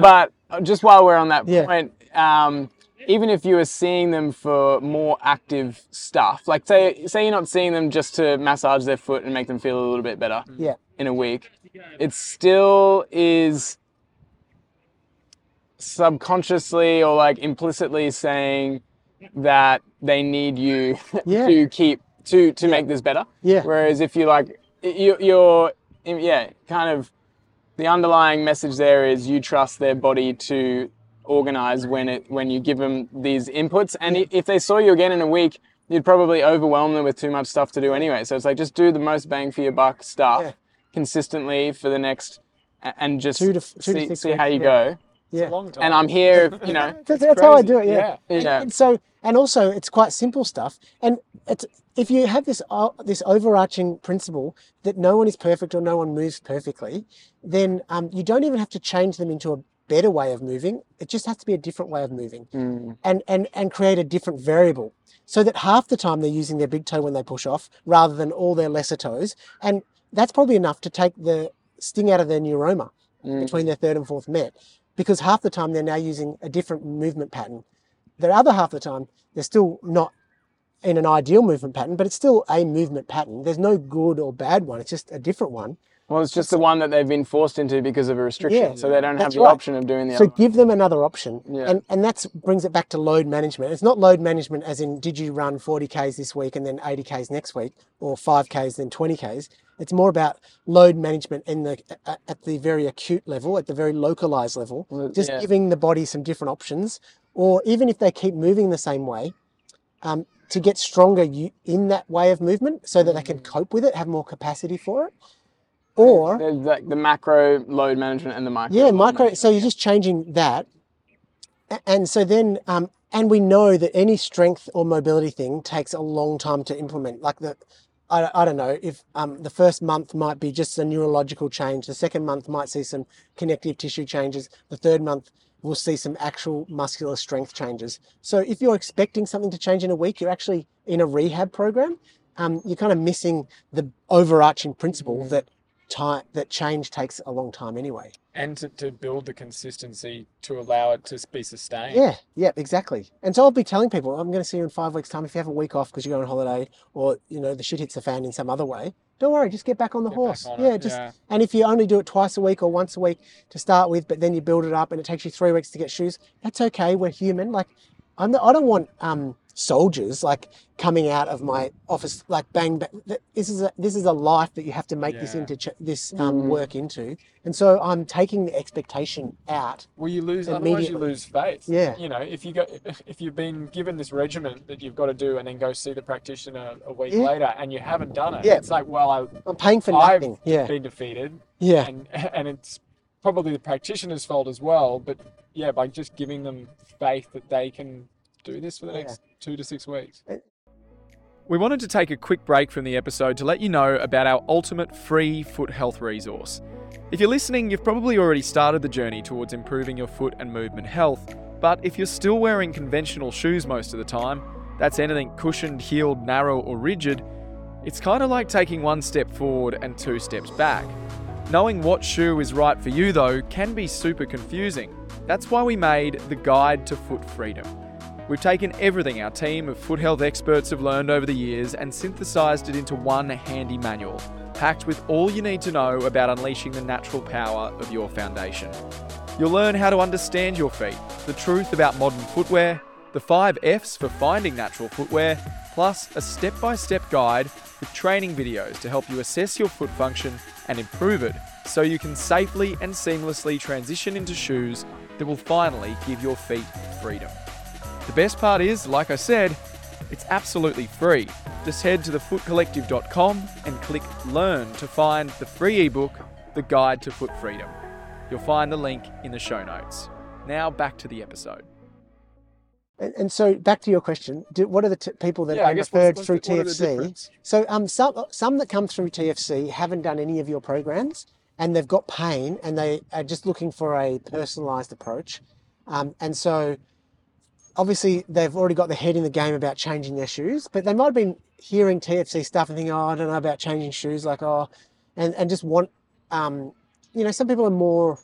but just while we're on that Yeah. point, um, even if you were seeing them for more active stuff, like say say you're not seeing them just to massage their foot and make them feel a little bit better Yeah. in a week, it still is subconsciously or like implicitly saying that they need you Yeah. to keep to to make this better. Yeah. Whereas if you like you, you're yeah kind of the underlying message there is you trust their body to organize when it when you give them these inputs and i if they saw you again in a week you'd probably overwhelm them with too much stuff to do anyway so it's like just do the most bang for your buck stuff Yeah. consistently for the next and just Two to f- two to see, six see how you yeah. go Yeah. Long time. and i'm here you know That's, that's how I do it. Yeah. Yeah. And, Yeah. and so, and also, it's quite simple stuff. And it's if you have this uh, this overarching principle that no one is perfect or no one moves perfectly, then um, you don't even have to change them into a better way of moving. It just has to be a different way of moving, mm. and and and create a different variable. So that half the time they're using their big toe when they push off, rather than all their lesser toes, and that's probably enough to take the sting out of their neuroma between mm. their third and fourth met, because half the time they're now using a different movement pattern. The other half of the time, they're still not in an ideal movement pattern, but it's still a movement pattern. There's no good or bad one. It's just a different one. Well it's just the one that they've been forced into because of a restriction Yeah. so they don't have the right. option of doing the other. So other give them another option. Yeah. And and that brings it back to load management. It's not load management as in did you run 40 Ks this week and then 80 Ks next week or 5 Ks then 20 Ks. It's more about load management in the at the very acute level, at the very localized level, just yeah. giving the body some different options or even if they keep moving the same way, um, to get stronger you, in that way of movement so that they can cope with it, have more capacity for it. Or There's like the macro load management and the micro yeah, micro. So you're just changing that, and so then, um, and we know that any strength or mobility thing takes a long time to implement. Like the, I, I don't know if um, the first month might be just a neurological change. The second month might see some connective tissue changes. The third month we'll see some actual muscular strength changes. So if you're expecting something to change in a week, you're actually in a rehab program. Um, you're kind of missing the overarching principle that time that change takes a long time anyway. and to, to build the consistency to allow it to be sustained. Yeah, yeah, exactly. And so I'll be telling people, I'm going to see you in five weeks' time. If you have a week off because you're going on holiday, or you know the shit hits the fan in some other way, don't worry, just get back on the Get horse. on yeah, it, just yeah. and if you only do it twice a week or once a week to start with, but then you build it up and it takes you three weeks to get shoes, that's okay. We're human. Like I'm, not, I don't want um, soldiers like coming out of my office like bang bang this is a this is a life that you have to make this into ch- this um, Mm. work into and so i'm taking the expectation out Well, you lose. Otherwise, you Immediately. lose faith. Yeah. You know, if you go, if you've been given this regimen that you've got to do, and then go see the practitioner a week Yeah. later, and you haven't done it, Yeah. it's like, well, I, i'm paying for I've nothing yeah been defeated, yeah and and it's probably the practitioner's fault as well. But yeah, by just giving them faith that they can do this for the Yeah. next two to six weeks. We wanted to take a quick break from the episode to let you know about our ultimate free foot health resource. If you're listening, you've probably already started the journey towards improving your foot and movement health, but if you're still wearing conventional shoes most of the time, that's anything cushioned, heeled, narrow, or rigid, it's kind of like taking one step forward and two steps back. Knowing what shoe is right for you, though, can be super confusing. That's why we made the Guide to Foot Freedom. We've taken everything our team of foot health experts have learned over the years and synthesized it into one handy manual, packed with all you need to know about unleashing the natural power of your foundation. You'll learn how to understand your feet, the truth about modern footwear, the five F's for finding natural footwear, plus a step by step guide with training videos to help you assess your foot function and improve it so you can safely and seamlessly transition into shoes that will finally give your feet freedom. The best part is, like I said, it's absolutely free. Just head to thefootcollective.com and click Learn to find the free ebook, The Guide to Foot Freedom. You'll find the link in the show notes. Now back to the episode. And, and so back to your question, do, what are the t- people that Yeah, are referred what's- through what's the- the TFC? So um, some some that come through TFC haven't done any of your programs, and they've got pain, and they are just looking for a personalised approach. Um, and so obviously they've already got their head in the game about changing their shoes, but they might have been hearing TFC stuff and thinking, oh, I don't know about changing shoes, like oh, and and just want, um, you know, some people are more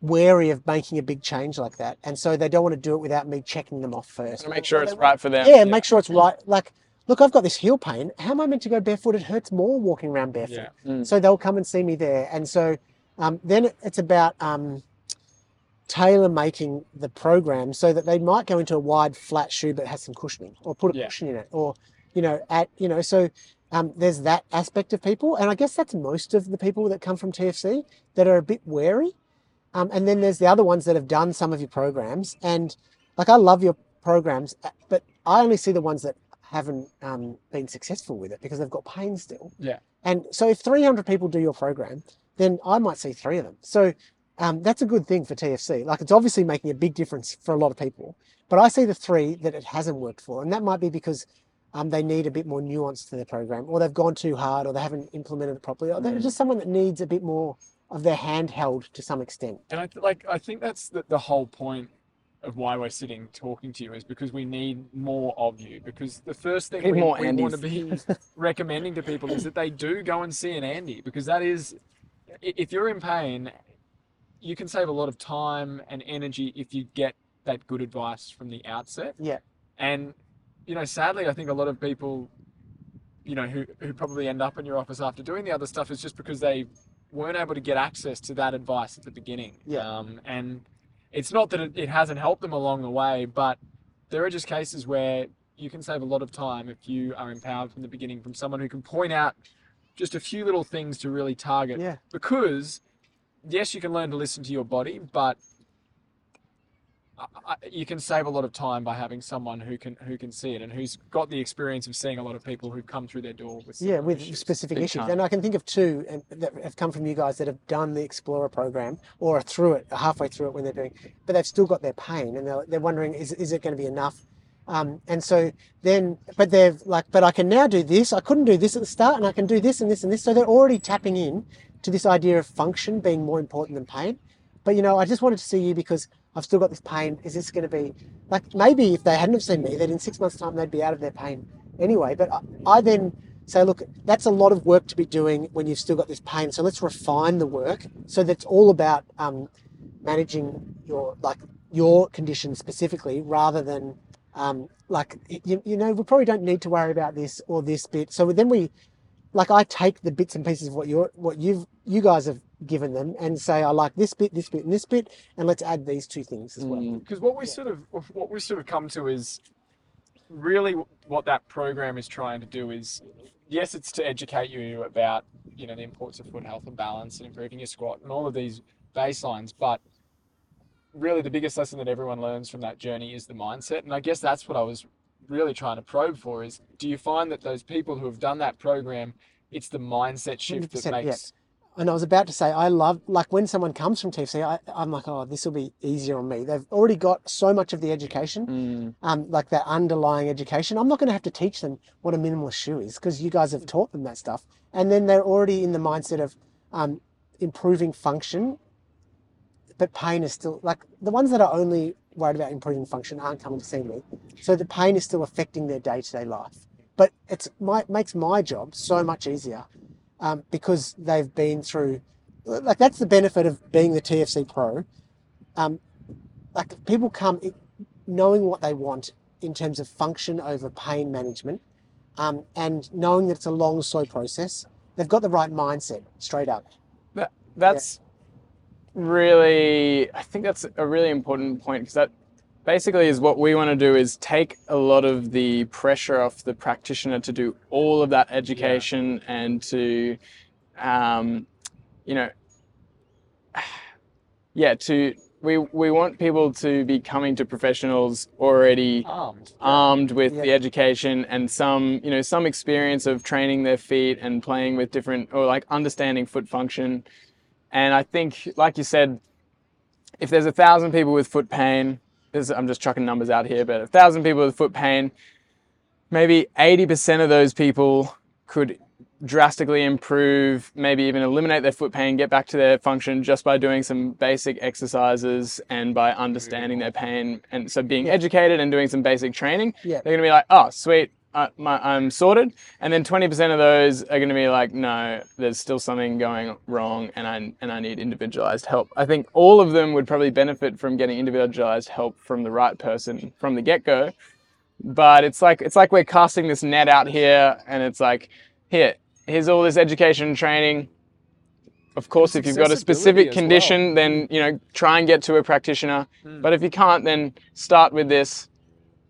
wary of making a big change like that, and so they don't want to do it without me checking them off first. To make sure it's right for them. yeah, make sure it's right. Like, look, I've got this heel pain. How am I meant to go barefoot? It hurts more walking around barefoot. Yeah. Mm. So they'll come and see me there. And so um, then it's about um, tailor making the program so that they might go into a wide flat shoe but has some cushioning or put a Yeah. cushion in it or, you know, at, you know, so um, there's that aspect of people. And I guess that's most of the people that come from TFC that are a bit wary. Um, and then there's the other ones that have done some of your programs. And like, I love your programs, uh, but I only see the ones that haven't um, been successful with it because they've got pain still. Yeah. And so if 300 people do your program, then I might see three of them. So um, that's a good thing for TFC. Like it's obviously making a big difference for a lot of people, but I see the three that it hasn't worked for. And that might be because um, they need a bit more nuance to their program or they've gone too hard or they haven't implemented it properly or they're Mm. just someone that needs a bit more of their hand held to some extent. And I th- like I think that's the, the whole point of why we're sitting talking to you is because we need more of you. Because the first thing we, we want to be recommending to people is that they do go and see an Andy because that is, if you're in pain, you can save a lot of time and energy if you get that good advice from the outset. Yeah. And you know, sadly, I think a lot of people, you know, who who probably end up in your office after doing the other stuff is just because they weren't able to get access to that advice at the beginning. Yeah. Um, and it's not that it, it hasn't helped them along the way, but there are just cases where you can save a lot of time if you are empowered from the beginning from someone who can point out just a few little things to really target. Yeah. Because yes, you can learn to listen to your body, but I- I- you can save a lot of time by having someone who can who can see it and who's got the experience of seeing a lot of people who've come through their door with Yeah, with issues. specific Big issues. time. And I can think of two and- that have come from you guys that have done the Explorer program or are through it, halfway through it when they're doing, but they've still got their pain and they're, they're wondering, is, is it going to be enough? Um, and so then, but they've like, but I can now do this. I couldn't do this at the start and I can do this and this and this. So they're already tapping in to this idea of function being more important than pain. But you know, I just wanted to see you because I've still got this pain. Is this going to be like maybe if they hadn't have seen me, that in six months' time they'd be out of their pain anyway. But I, I then say, look, that's a lot of work to be doing when you've still got this pain. So let's refine the work so that's all about um, managing your like your condition specifically, rather than um, like you, you know we probably don't need to worry about this or this bit. So then we like I take the bits and pieces of what you're what you've you guys have given them and say I like this bit, this bit, and this bit, and let's add these two things as well. Mm. because what we sort of what we sort of come to is really what that program is trying to do is, yes, it's to educate you about you know the importance of foot health and balance and improving your squat and all of these baselines, but really the biggest lesson that everyone learns from that journey is the mindset. And I guess that's what I was really trying to probe for is do you find that those people who have done that program, it's the mindset shift that 100%, yeah. makes And I was about to say, I love, like when someone comes from TFC, I, I'm like, oh, this will be easier on me. They've already got so much of the education, Mm. um, like that underlying education. I'm not going to have to teach them what a minimalist shoe is because you guys have taught them that stuff. And then they're already in the mindset of um, improving function, but pain is still, like the ones that are only worried about improving function aren't coming to see me. So the pain is still affecting their day to day life. But it's my, makes my job so much easier um, because they've been through like that's the benefit of being the TFC pro. Um, like people come knowing what they want in terms of function over pain management, um, and knowing that it's a long, slow process. They've got the right mindset straight up. That, that's really, I think that's a really important point because that basically is what we want to do is take a lot of the pressure off the practitioner to do all of that education and to, um, you know, yeah, to we we want people to be coming to professionals already armed. armed with the education and some you know some experience of training their feet and playing with different or like understanding foot function and i think like you said if there's a thousand people with foot pain this, i'm just chucking numbers out here but a thousand people with foot pain maybe 80% of those people could drastically improve, maybe even eliminate their foot pain, get back to their function just by doing some basic exercises and by understanding their pain. And so being Yeah. educated and doing some basic training, Yeah. they're gonna be like, oh, sweet. Uh, my, I'm sorted, and then 20% of those are going to be like, no, there's still something going wrong, and I and I need individualized help. I think all of them would probably benefit from getting individualized help from the right person from the get go, but it's like it's like we're casting this net out here and it's like here here's all this education and training of course if you've got a specific as well. condition then you know try and get to a practitioner Mm. but if you can't then start with this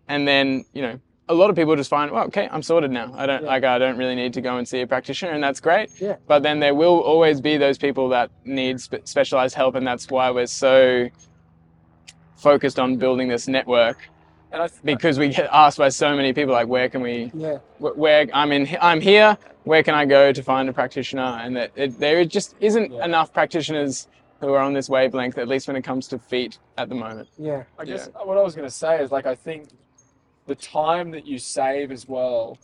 and then you know a lot of people just find well okay i'm sorted now i don't Yeah. like i don't really need to go and see a practitioner and that's great Yeah. but then there will always be those people that need spe- specialized help and that's why we're so focused on building this network And I th- because we get asked by so many people like where can we Yeah. wh- where I'm in I'm here where can I go to find a practitioner and that it, there just isn't Yeah. enough practitioners who are on this wavelength at least when it comes to feet at the moment Yeah. I guess what I was going to say is like I think the time that you save as well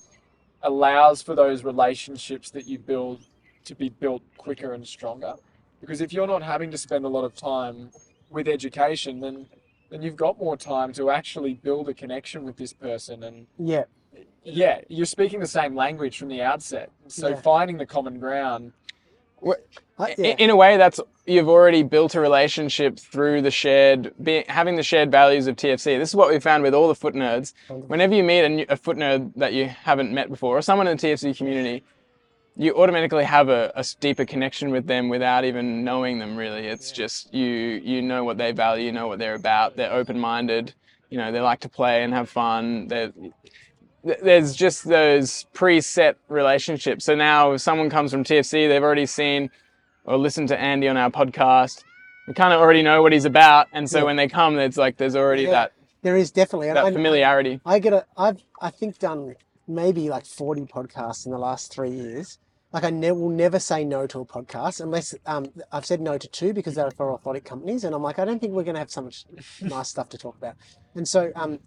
allows for those relationships that you build to be built quicker and stronger. Because if you're not having to spend a lot of time with education, then then you've got more time to actually build a connection with this person and Yeah. yeah, you're speaking the same language from the outset. So Yeah. finding the common ground. I, I- yeah. in a way that's you've already built a relationship through the shared being having the shared values of TFC this is what we found with all the foot nerds. Whenever you meet a, new, a foot nerd that you haven't met before or someone in the TFC community you automatically have a, a deeper connection with them without even knowing them really. It's just you you know what they value you know what they're about they're open-minded you know they like to play and have fun they're th- there's just those preset relationships. So now if someone comes from TFC, they've already seen or listened to Andy on our podcast. We kind of already know what he's about, and so Yeah. when they come, it's like there's already Yeah. that there is definitely. that I- familiarity. I get a. I've I think done maybe like forty podcasts in the last three years. Like I ne- will never say no to a podcast unless um, I've said no to two because they're for orthotic companies, and I'm like I don't think we're going to have so much nice stuff to talk about. And so um,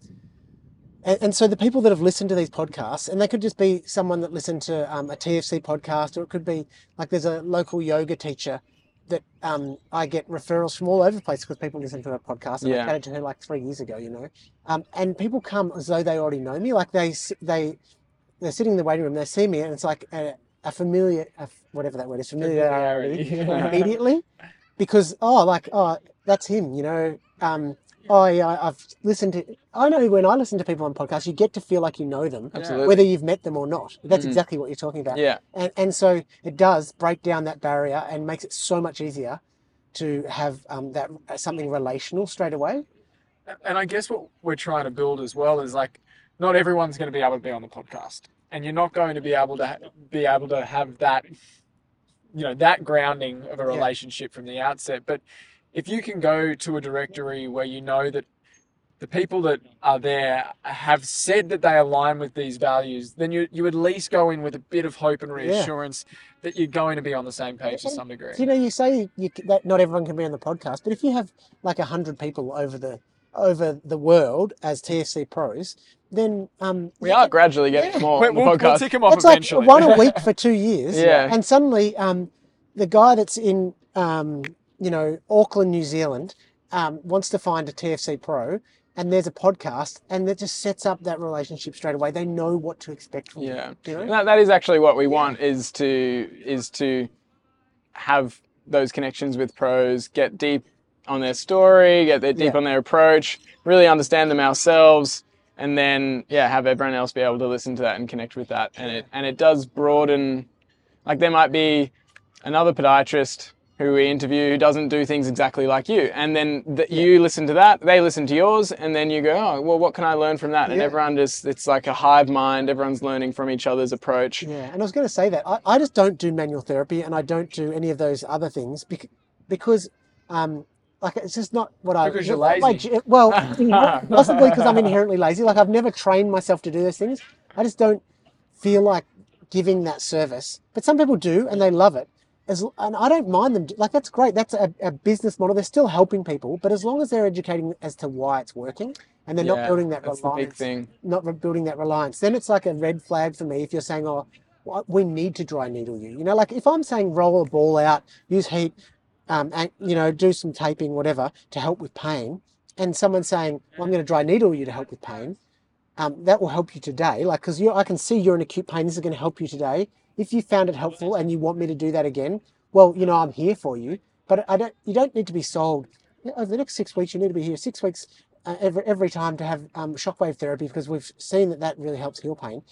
and, and so the people that have listened to these podcasts, and they could just be someone that listened to um, a TFC podcast, or it could be like there's a local yoga teacher that um, I get referrals from all over the place because people listen to a podcast. And Yeah. I chatted to her like three years ago, you know. Um, and people come as though they already know me. Like they they they're sitting in the waiting room, they see me, and it's like a, a familiar, a whatever that word is, familiarity Familiarity. immediately, because oh, like oh, that's him, you know. Um, oh yeah, I- I've listened to. I know when I listen to people on podcasts, you get to feel like you know them, Absolutely. whether you've met them or not. That's Mhm. exactly what you're talking about. Yeah, And, and so it does break down that barrier and makes it so much easier to have um, that something relational straight away. And I guess what we're trying to build as well is like not everyone's going to be able to be on the podcast, and you're not going to be able to ha- be able to have that, you know, that grounding of a Yeah. relationship from the outset. But if you can go to a directory where you know that the people that are there have said that they align with these values, then you you at least go in with a bit of hope and reassurance that you're going to be on the same page to some degree. You know, you say you, that not everyone can be on the podcast, but if you have like a hundred people over the over the world as TFC pros, then um, We are gradually getting Yeah. more We- on the we'll, we'll tick them off That's like eventually. one a week for two years. Yeah. And suddenly, um, the guy that's in, um, you know, Auckland, New Zealand, um, wants to find a TFC pro, and there's a podcast, and that just sets up that relationship straight away. They know what to expect from Yeah, you. And know? that, that is actually what we want is to is to have those connections with pros, get deep on their story, get their deep Yeah. on their approach, really understand them ourselves, and then yeah, have everyone else be able to listen to that and connect with that. And it and it does broaden. Like there might be another podiatrist who we interview who doesn't do things exactly like you, and then th- you listen to that, they listen to yours, and then you go, oh well, what can I learn from that? And Yeah. everyone just it's like a hive mind. Everyone's learning from each other's approach. Yeah, and I was going to say that I, I just don't do manual therapy, and I don't do any of those other things bec- because, um, like it's just not what I. Because you're my- my lazy. ge- well, possibly because I'm inherently lazy. Like I've never trained myself to do those things. I just don't feel like giving that service. But some people do, and they love it. As, and I don't mind them. Like that's great. That's a, a business model. They're still helping people, but as long as they're educating as to why it's working, and they're not building that reliance not building that reliance, then it's like a red flag for me if you're saying, oh, we need to dry needle you. You know, like if I'm saying roll a ball out, use heat, um, and, you know, do some taping, whatever, to help with pain, and someone's saying, well, I'm going to dry needle you to help with pain, um, that will help you today. Like, because I can see you're in acute pain, this is going to help you today. If you found it helpful and you want me to do that again, well, you know, I'm here for you. But I don't. You don't need to be sold. Over the next six weeks, you need to be here six weeks uh, every every time to have um, shockwave therapy because we've seen that that really helps heal pain.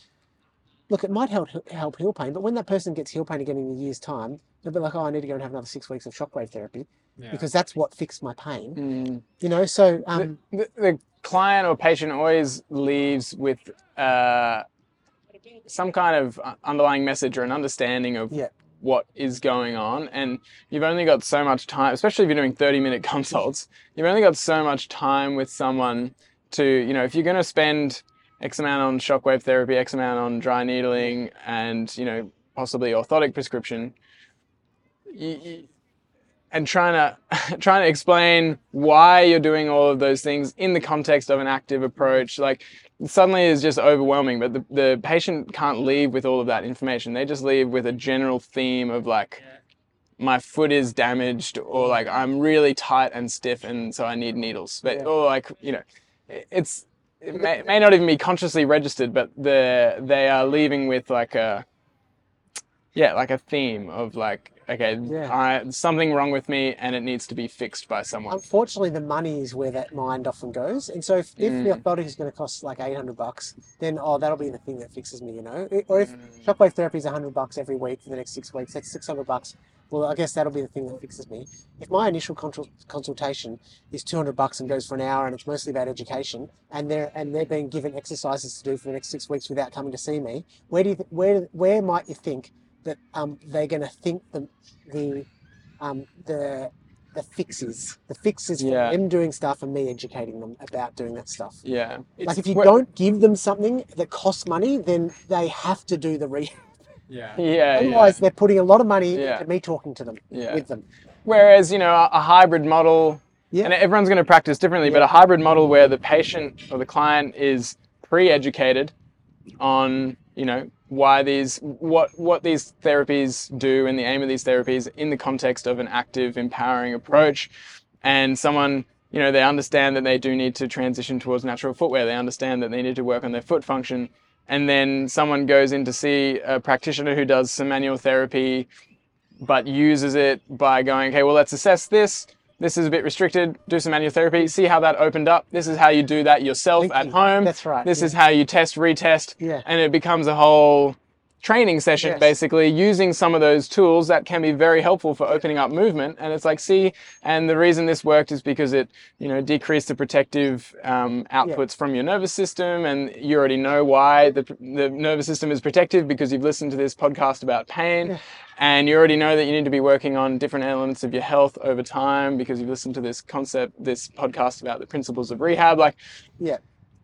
Look, it might help help heal pain, but when that person gets heal pain again in a year's time, they'll be like, "Oh, I need to go and have another six weeks of shockwave therapy Yeah. because that's what fixed my pain." Mm. You know, so um, the, the client or patient always leaves with uh, some kind of uh, underlying message or an understanding of Yeah. what is going on and you've only got so much time especially if you're doing 30 minute consults you've only got so much time with someone to you know if you're going to spend x amount on shockwave therapy x amount on dry needling and you know possibly orthotic prescription you, you, and trying to trying to explain why you're doing all of those things in the context of an active approach like suddenly is just overwhelming but the, the patient can't leave with all of that information. They just leave with a general theme of like my foot is damaged or like i'm really tight and stiff and so i need needles. But or like you know it- it's it may, it may not even be consciously registered but the they are leaving with like a yeah like a theme of like okay Yeah. I, something wrong with me and it needs to be fixed by someone unfortunately, the money is where that mind often goes. And so, if, if Mm. the orthotic is going to cost like eight hundred bucks, then oh, that'll be the thing that fixes me. You know, or if Mm. shockwave therapy is hundred bucks every week for the next six weeks, that's six hundred bucks. Well, I guess that'll be the thing that fixes me. If my initial consul- consultation is two hundred bucks and goes for an hour, and it's mostly about education, and they're and they're being given exercises to do for the next six weeks without coming to see me, where do you th- where where might you think that um, they're going to think the the um, the the fixes the fixes for Yeah. them doing stuff and me educating them about doing that stuff. yeah like if you don't give them something that costs money, then they have to do the re. Yeah. yeah yeah. Otherwise, they're putting a lot of money Yeah. into me talking to them Yeah. with them. Whereas, you know, a, a hybrid model, Yeah. and everyone's going to practice differently, but a hybrid model where the patient or the client is pre-educated on, you know, why these, what what these therapies do, and the aim of these therapies in the context of an active, empowering approach, and someone. You know, they understand that they do need to transition towards natural footwear. They understand that they need to work on their foot function. And then someone goes in to see a practitioner who does some manual therapy but uses it by going, okay, well, let's assess this. This is a bit restricted. Do some manual therapy. See how that opened up. This is how you do that yourself Thank at you. home. That's right, This yeah. is how you test, retest. Yeah. And it becomes a whole training session Yes. basically using some of those tools that can be very helpful for opening up movement. And it's like see and the reason this worked is because it you know decreased the protective um, outputs from your nervous system. And you already know why the, the nervous system is protective because you've listened to this podcast about pain. And you already know that you need to be working on different elements of your health over time because you've listened to this concept this podcast about the principles of rehab. Like Yeah.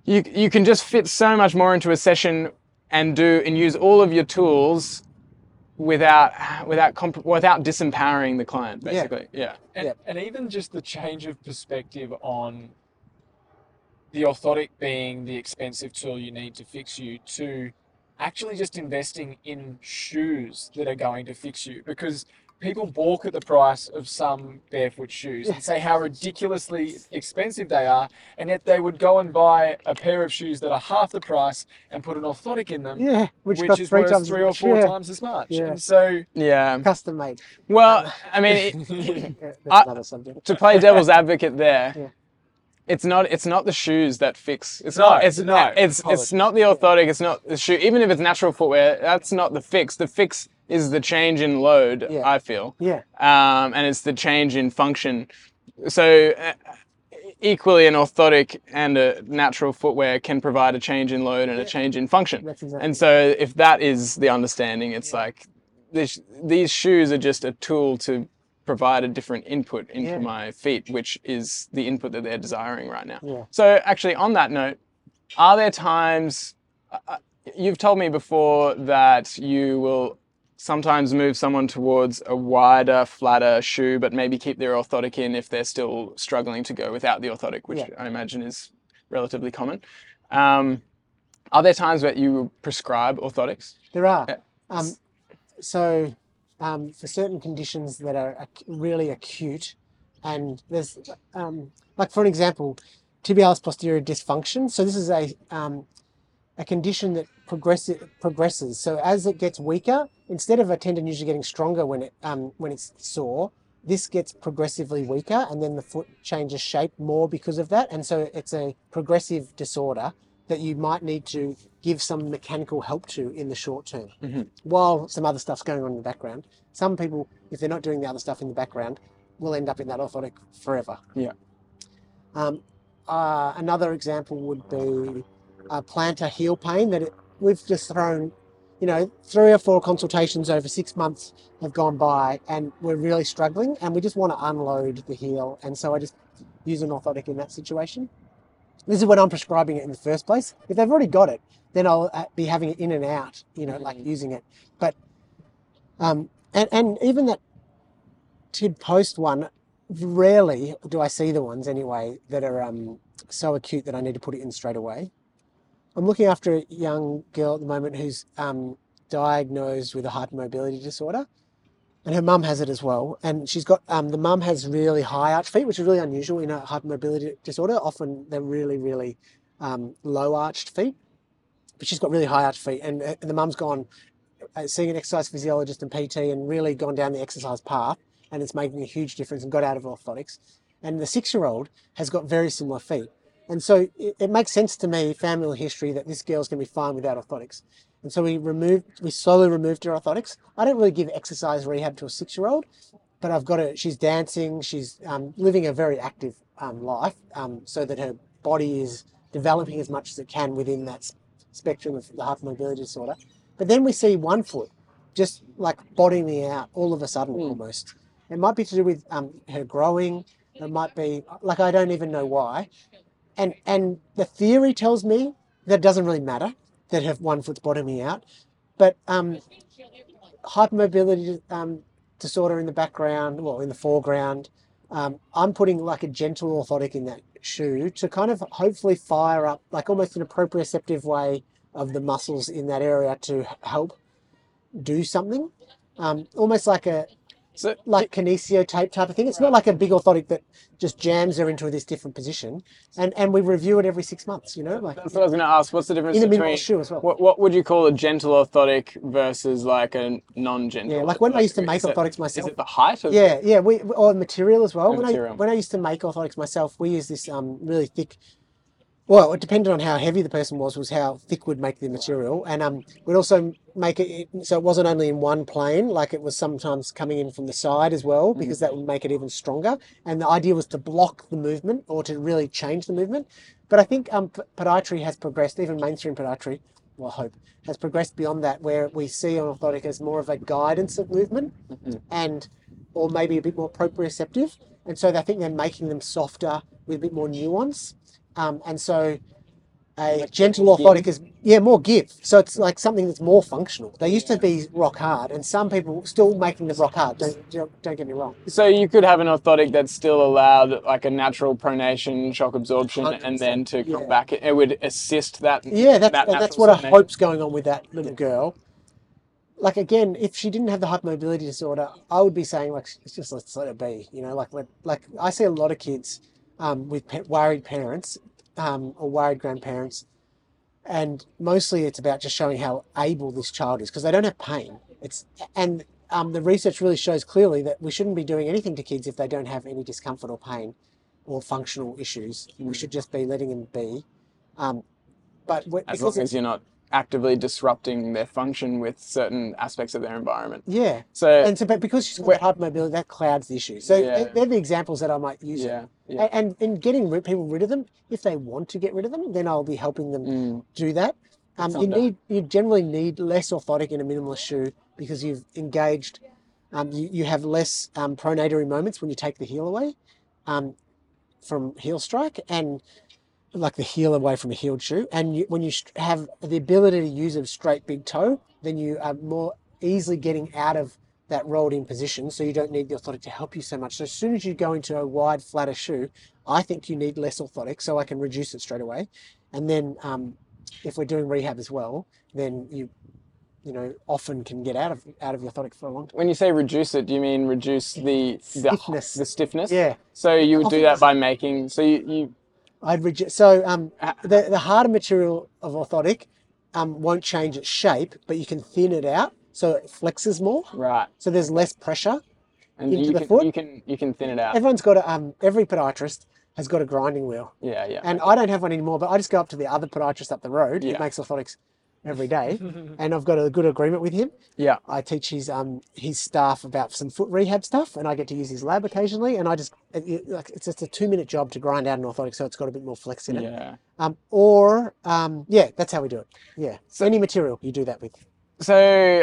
you you can just fit so much more into a session and do and use all of your tools without without comp- without disempowering the client Yeah. basically yeah And, Yeah. and even just the change of perspective on the orthotic being the expensive tool you need to fix you to actually just investing in shoes that are going to fix you because people balk at the price of some barefoot shoes and say how ridiculously expensive they are and yet they would go and buy a pair of shoes that are half the price and put an orthotic in them Yeah, which, which, costs is three worth times three or four yeah. times as much Yeah. and so yeah Custom made. well i mean it, I- to play devil's advocate there Yeah. it's not it's not the shoes that fix it's No, not it's no, it's it's not the orthotic it's not the shoe even if it's natural footwear that's not the fix the fix is the change in load Yeah. i feel Yeah, um, and it's the change in function. So uh, equally, an orthotic and a natural footwear can provide a change in load and a change in function. that's exactly. And so, if that is the understanding, it's like this, these shoes are just a tool to provide a different input into Yeah. my feet, which is the input that they're desiring right now. Yeah. So, actually, on that note, are there times uh, uh, you've told me before that you will sometimes move someone towards a wider, flatter shoe, but maybe keep their orthotic in if they're still struggling to go without the orthotic, which Yeah. I imagine is relatively common. Um, are there times where you prescribe orthotics? There are. Yeah. Um, so, um, for certain conditions that are ac- really acute, and there's, um, like for an example, tibialis posterior dysfunction. So this is a um, a condition that progresses. So as it gets weaker, instead of a tendon usually getting stronger when it um, when it's sore, this gets progressively weaker, and then the foot changes shape more because of that. And so it's a progressive disorder that you might need to give some mechanical help to in the short term, Mhm. while some other stuff's going on in the background. Some people, if they're not doing the other stuff in the background, will end up in that orthotic forever. Yeah. Um, uh, another example would be uh, plantar heel pain that it, we've just thrown, you know, three or four consultations over six months have gone by and we're really struggling and we just want to unload the heel. And so I just use an orthotic in that situation. This is when I'm prescribing it in the first place. If they've already got it, then I'll uh, be having it in and out, you know, like using it. But, um, and, and even that TIB post one, rarely do I see the ones anyway that are um, so acute that I need to put it in straight away. I'm looking after a young girl at the moment who's um, diagnosed with a hypermobility disorder, and her mum has it as well. And she's got um, the mum has really high arch feet, which is really unusual in a hypermobility disorder. Often they're really, really um, low arched feet, but she's got really high arched feet. And, and the mum's gone uh, seeing an exercise physiologist and PT and really gone down the exercise path, and it's making a huge difference and got out of orthotics. And the six year old has got very similar feet. And so it, it makes sense to me, family history, that this girl's going to be fine without orthotics. And so we removed, we slowly removed her orthotics. I don't really give exercise rehab to a six-year-old, but I've got her. She's dancing. She's um, living a very active um, life, um, so that her body is developing as much as it can within that spectrum of the hypermobility disorder. But then we see one foot just like bottoming out all of a sudden, Mm. almost. It might be to do with um, her growing. It might be like I don't even know why. And and the theory tells me that it doesn't really matter that her one foot's bottoming out, but um, hypermobility um, disorder in the background, well, in the foreground. Um, I'm putting like a gentle orthotic in that shoe to kind of hopefully fire up, like almost an proprioceptive way of the muscles in that area to help do something. Um, almost like a So, like kinesio tape type of thing. It's not like a big orthotic that just jams her into this different position. And and we review it every six months. You know, like that's what I was going to ask. What's the difference in the middle between of the shoe as well. what, what would you call a gentle orthotic versus like a non-gentle? Yeah, like when I used to make Is it- orthotics Is myself. it the height of Yeah, yeah, we or material as well. When material. I when I used to make orthotics myself, we used this um really thick well, it depended on how heavy the person was, was how thick would make the material, and um, we'd also make it so it wasn't only in one plane, like it was sometimes coming in from the side as well, because that would make it even stronger. And the idea was to block the movement or to really change the movement. But I think um, podiatry has progressed, even mainstream podiatry, well, I hope, has progressed beyond that, where we see orthotic as more of a guidance of movement, and or maybe a bit more proprioceptive. And so I think they're making them softer with a bit more nuance. Um, and so a gentle orthotic is yeah more give. So it's like something that's more functional. They used to be rock hard, and some people still making them rock hard. Don't don't, don't get me wrong. So you could have an orthotic that still allowed like a natural pronation, shock absorption, and 100%, then to come yeah. back, it would assist that. Yeah, that's that that's natural what I hope's going on with that little girl. Like again, if she didn't have the hypermobility disorder, I would be saying like it's just let's let it be. You know, like like I see a lot of kids um, with worried parents um, or worried grandparents, and mostly it's about just showing how able this child is because they don't have pain. It's and um, the research really shows clearly that we shouldn't be doing anything to kids if they don't have any discomfort or pain or functional issues. We should just be letting them be. Um, but As because long as you're not actively disrupting their function with certain aspects of their environment. Yeah. So And so, but because she's got Where- hypermobility, that clouds the issue. So Yeah. they're- they're the examples that I might use. yeah, yeah. And in getting rid, people rid of them, if they want to get rid of them, then I'll be helping them Mm. do that. Um, you need, you generally need less orthotic in a minimalist shoe because you've engaged, um, you, you have less um, pronatory moments when you take the heel away um, from heel strike and like the heel away from a heeled shoe. And you, when you have the ability to use a straight big toe, then you are more easily getting out of that rolled in position. So you don't need the orthotic to help you so much. So as soon as you go into a wide, flatter shoe, I think you need less orthotic so I can reduce it straight away. And then um, if we're doing rehab as well, then you, you know, often can get out of out of the orthotic for a long time. When you say reduce it, do you mean reduce the the Stiffness. The stiffness. Yeah. So you would do that by making. So you, you I'd reduce. So um, the the harder material of orthotic um, won't change its shape, but you can thin it out so it flexes more. right, So there's less pressure. and Into you the can foot? you can you can thin it out. Everyone's got a um, every podiatrist has got a grinding wheel, yeah, yeah. and I don't have one anymore. But I just go up to the other podiatrist up the road. Yeah. makes orthotics every day, and I've got a good agreement with him. yeah. I teach his um his staff about some foot rehab stuff, and I get to use his lab occasionally. And I just it, like it's just a two minute job to grind out an orthotic, so it's got a bit more flex in it. Yeah. Um, or um, yeah, that's how we do it. Yeah, so any material you do that with. So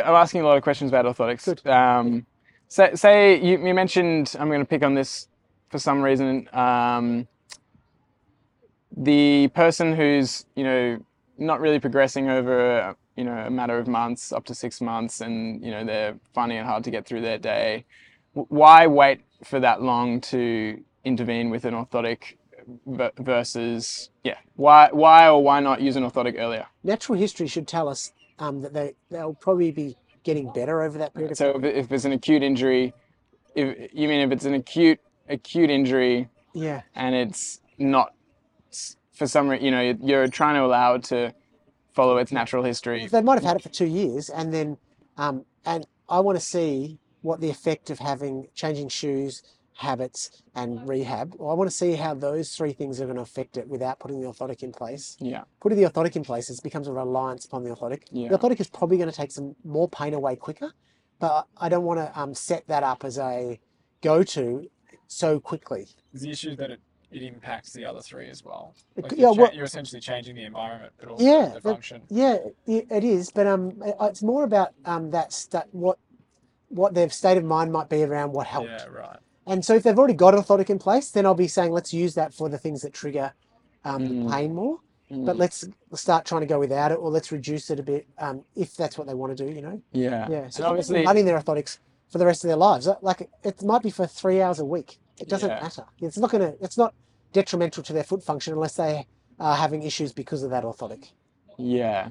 I'm asking a lot of questions about orthotics. Good. Um, say, say you, you mentioned I'm going to pick on this for some reason. Um, the person who's you know not really progressing over you know a matter of months, up to six months, and you know they're finding it hard to get through their day. Why wait for that long to intervene with an orthotic versus yeah? Why why or why not use an orthotic earlier? Natural history should tell us um, that they they'll probably be getting better over that period of So time. if, if it's an acute injury, if you mean if it's an acute acute injury Yeah, and it's not for some reason, you know, you're, you're trying to allow it to follow its natural history. they might have had it for two years, and then um, and I want to see what the effect of having changing shoes, habits, and rehab. Well, I want to see how those three things are going to affect it without putting the orthotic in place. Yeah, Putting the orthotic in place, it becomes a reliance upon the orthotic. Yeah. The orthotic is probably going to take some more pain away quicker, but I don't want to um, set that up as a go-to so quickly. the issue that it, it impacts the other three as well. Like could- you're, yeah, cha- well- you're essentially changing the environment, but also Yeah, the function. Yeah, it it is, but um, it's more about um that sta what what their state of mind might be around what helped. Yeah, right. And so if they've already got orthotic in place, then I'll be saying let's use that for the things that trigger um, Mm. pain more. But let's start trying to go without it, or let's reduce it a bit um, if that's what they want to do. You know. yeah, Yeah. So And obviously running their orthotics for the rest of their lives. Like it might be for three hours a week. It doesn't Yeah. matter. It's not gonna. It's not detrimental to their foot function unless they are having issues because of that orthotic. yeah,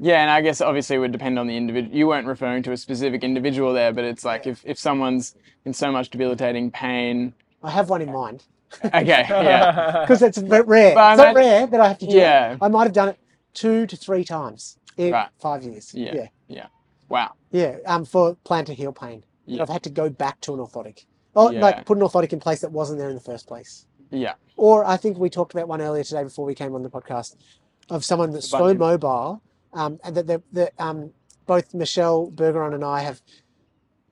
yeah, and I guess obviously it would depend on the individual. You weren't referring to a specific individual there, but it's like if if someone's in so much debilitating pain. I have one in mind Okay, yeah, because it's a bit rare. But I it's not imagine- rare that I have to do Yeah. it. I might have done it two to three times in Right. five years. Yeah. Yeah. yeah. Wow. Yeah. Um, for plantar heel pain, Yeah. I've had to go back to an orthotic. Oh, Yeah. like put an orthotic in place that wasn't there in the first place. Yeah. Or I think we talked about one earlier today before we came on the podcast of someone that's so mobile um, and that the, the, um, both Michelle Bergeron and I have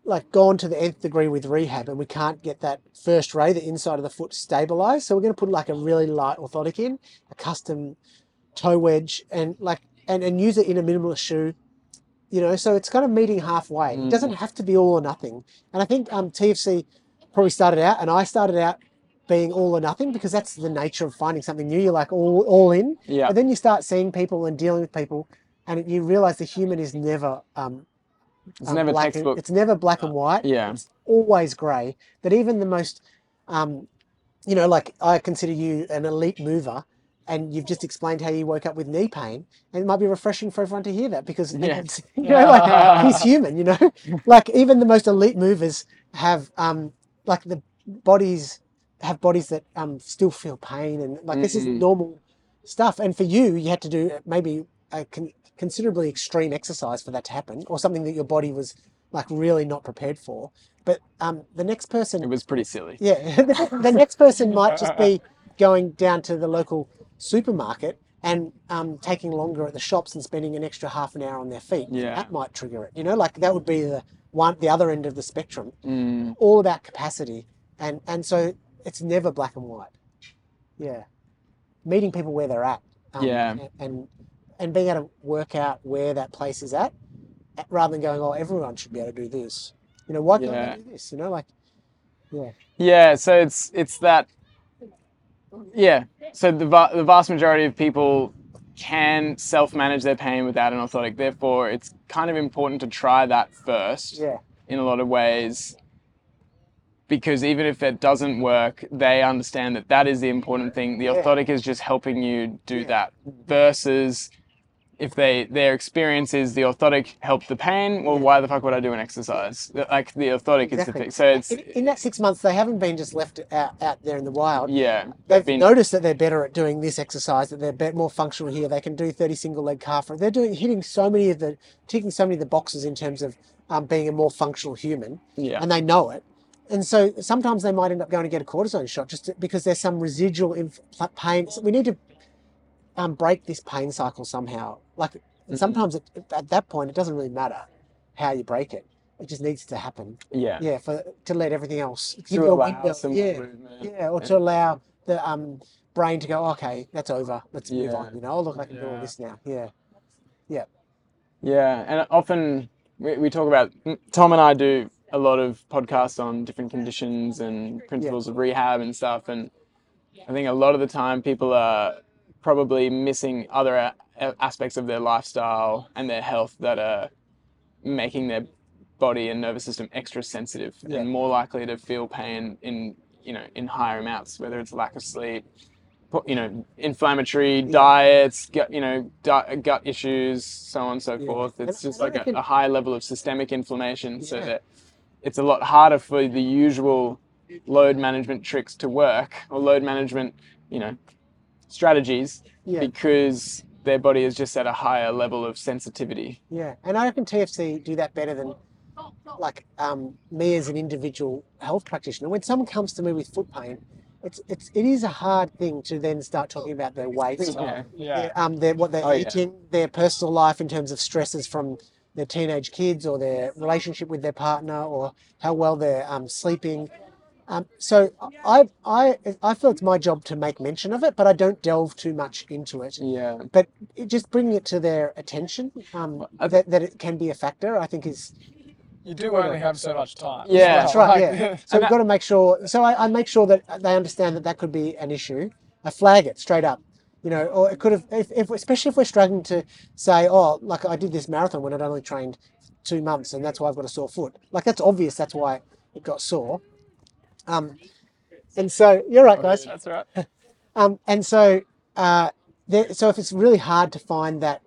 like gone to the nth degree with rehab and we can't get that first ray, the inside of the foot stabilized. So we're going to put like a really light orthotic in, a custom toe wedge and like, and, and use it in a minimalist shoe. You know, so it's kind of meeting halfway. It doesn't have to be all or nothing. And I think um, TFC probably started out, and I started out being all or nothing because that's the nature of finding something new. You're like all all in, Yeah. and then you start seeing people and dealing with people, and you realize the human is never um, It's um, never black and- textbook. it's never black and white. Yeah. It's always grey. That even the most, um, you know, like I consider you an elite mover, and you've just explained how you woke up with knee pain, and it might be refreshing for everyone to hear that because Yeah. you know, like he's human. You know, like even the most elite movers have um, like the bodies have bodies that um, still feel pain, and like this is normal stuff. And for you, you had to do maybe a con- considerably extreme exercise for that to happen, or something that your body was like really not prepared for. But um, the next person, It was pretty silly. yeah, the, the next person might just be going down to the local supermarket and um, taking longer at the shops and spending an extra half an hour on their feet. Yeah. that might trigger it. You know, like that would be the one, the other end of the spectrum. Mm, All about capacity, and and so it's never black and white. Yeah, meeting people where they're at. um, Yeah. and, and and being able to work out where that place is at, rather than going, oh, everyone should be able to do this. You know, why can't Yeah. Do this? You know, like, yeah. Yeah, so it's it's that. Yeah, so the va- the vast majority of people can self manage their pain without an orthotic. Therefore, it's kind of important to try that first Yeah. in a lot of ways. Because even if it doesn't work, they understand that that is the important thing. The Yeah. orthotic is just helping you do that. Versus if they their experience is the orthotic helped the pain, well, why the fuck would I do an exercise? Like the orthotic is the Exactly. thing. So it's In, in that six months, they haven't been just left out, out there in the wild. yeah, They've been- noticed that they're better at doing this exercise, that they're bit more functional here. They can do 30 single leg calf. They're doing hitting so many of the ticking so many of the boxes in terms of um, being a more functional human, yeah. and they know it. And so sometimes they might end up going to get a cortisone shot just to, because there's some residual inf- pain. So we need to um, break this pain cycle somehow. Like Mm-hmm. sometimes it, at that point, it doesn't really matter how you break it. It just needs to happen. Yeah. Yeah, for to let everything else give To you a allow window. some Yeah, movement. yeah, or to allow the um, brain to go, okay, that's over. Let's move on. You know, oh, look, I can do all this now. Yeah, yeah, Yeah, and often we, we talk about Tom and I do a lot of podcasts on different conditions and principles of rehab and stuff, and I think a lot of the time people are probably missing other aspects of their lifestyle and their health that are making their body and nervous system extra sensitive Yeah. and more likely to feel pain in you know in higher amounts, whether it's lack of sleep, you know, inflammatory diets, gut, you know, di- gut issues, so on and so Yeah. forth. It's And- just like a, a high level of systemic inflammation, so that it's a lot harder for the usual load management tricks to work or load management, you know, strategies yeah, because their body is just at a higher level of sensitivity. yeah. And I reckon TFC do that better than like um, me as an individual health practitioner. When someone comes to me with foot pain, it's it's it is a hard thing to then start talking about their weight. Yeah. Yeah. their, um, their, what they're Oh, yeah. eating, their personal life in terms of stresses from their teenage kids or their relationship with their partner or how well they're um, sleeping. Um, so I, I, I feel it's my job to make mention of it, but I don't delve too much into it. Yeah. But it, just bringing it to their attention um, I- that, that it can be a factor, I think is You do only have so much time. Yeah. well. that's right. Yeah. So we've got to make sure. So I, I make sure that they understand that that could be an issue. I flag it straight up. You know, or it could have, if, if especially if we're struggling to say, oh, like I did this marathon when I'd only trained two months, and that's why I've got a sore foot. Like that's obvious. That's why it got sore. Um, and so you're right, guys. That's right. Um, and so, uh, there, so if it's really hard to find that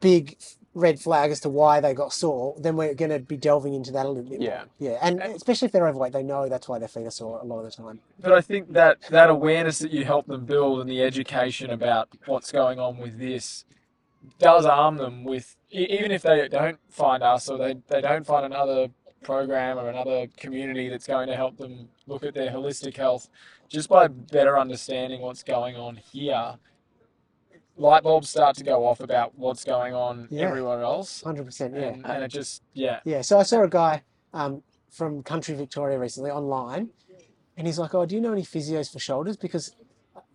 big red flag as to why they got sore, then we're going to be delving into that a little bit. Yeah. More. Yeah. And especially if they're overweight, they know that's why their feet are sore a lot of the time. But I think that that awareness that you help them build and the education about what's going on with this does arm them with even if they don't find us or they, they don't find another program or another community that's going to help them look at their holistic health, just by better understanding what's going on here, light bulbs start to go off about what's going on Yeah. everywhere else. Hundred percent. Yeah. And, and it just, yeah. Yeah, so I saw a guy um, from country Victoria recently online, and he's like, "Oh, do you know any physios for shoulders? Because,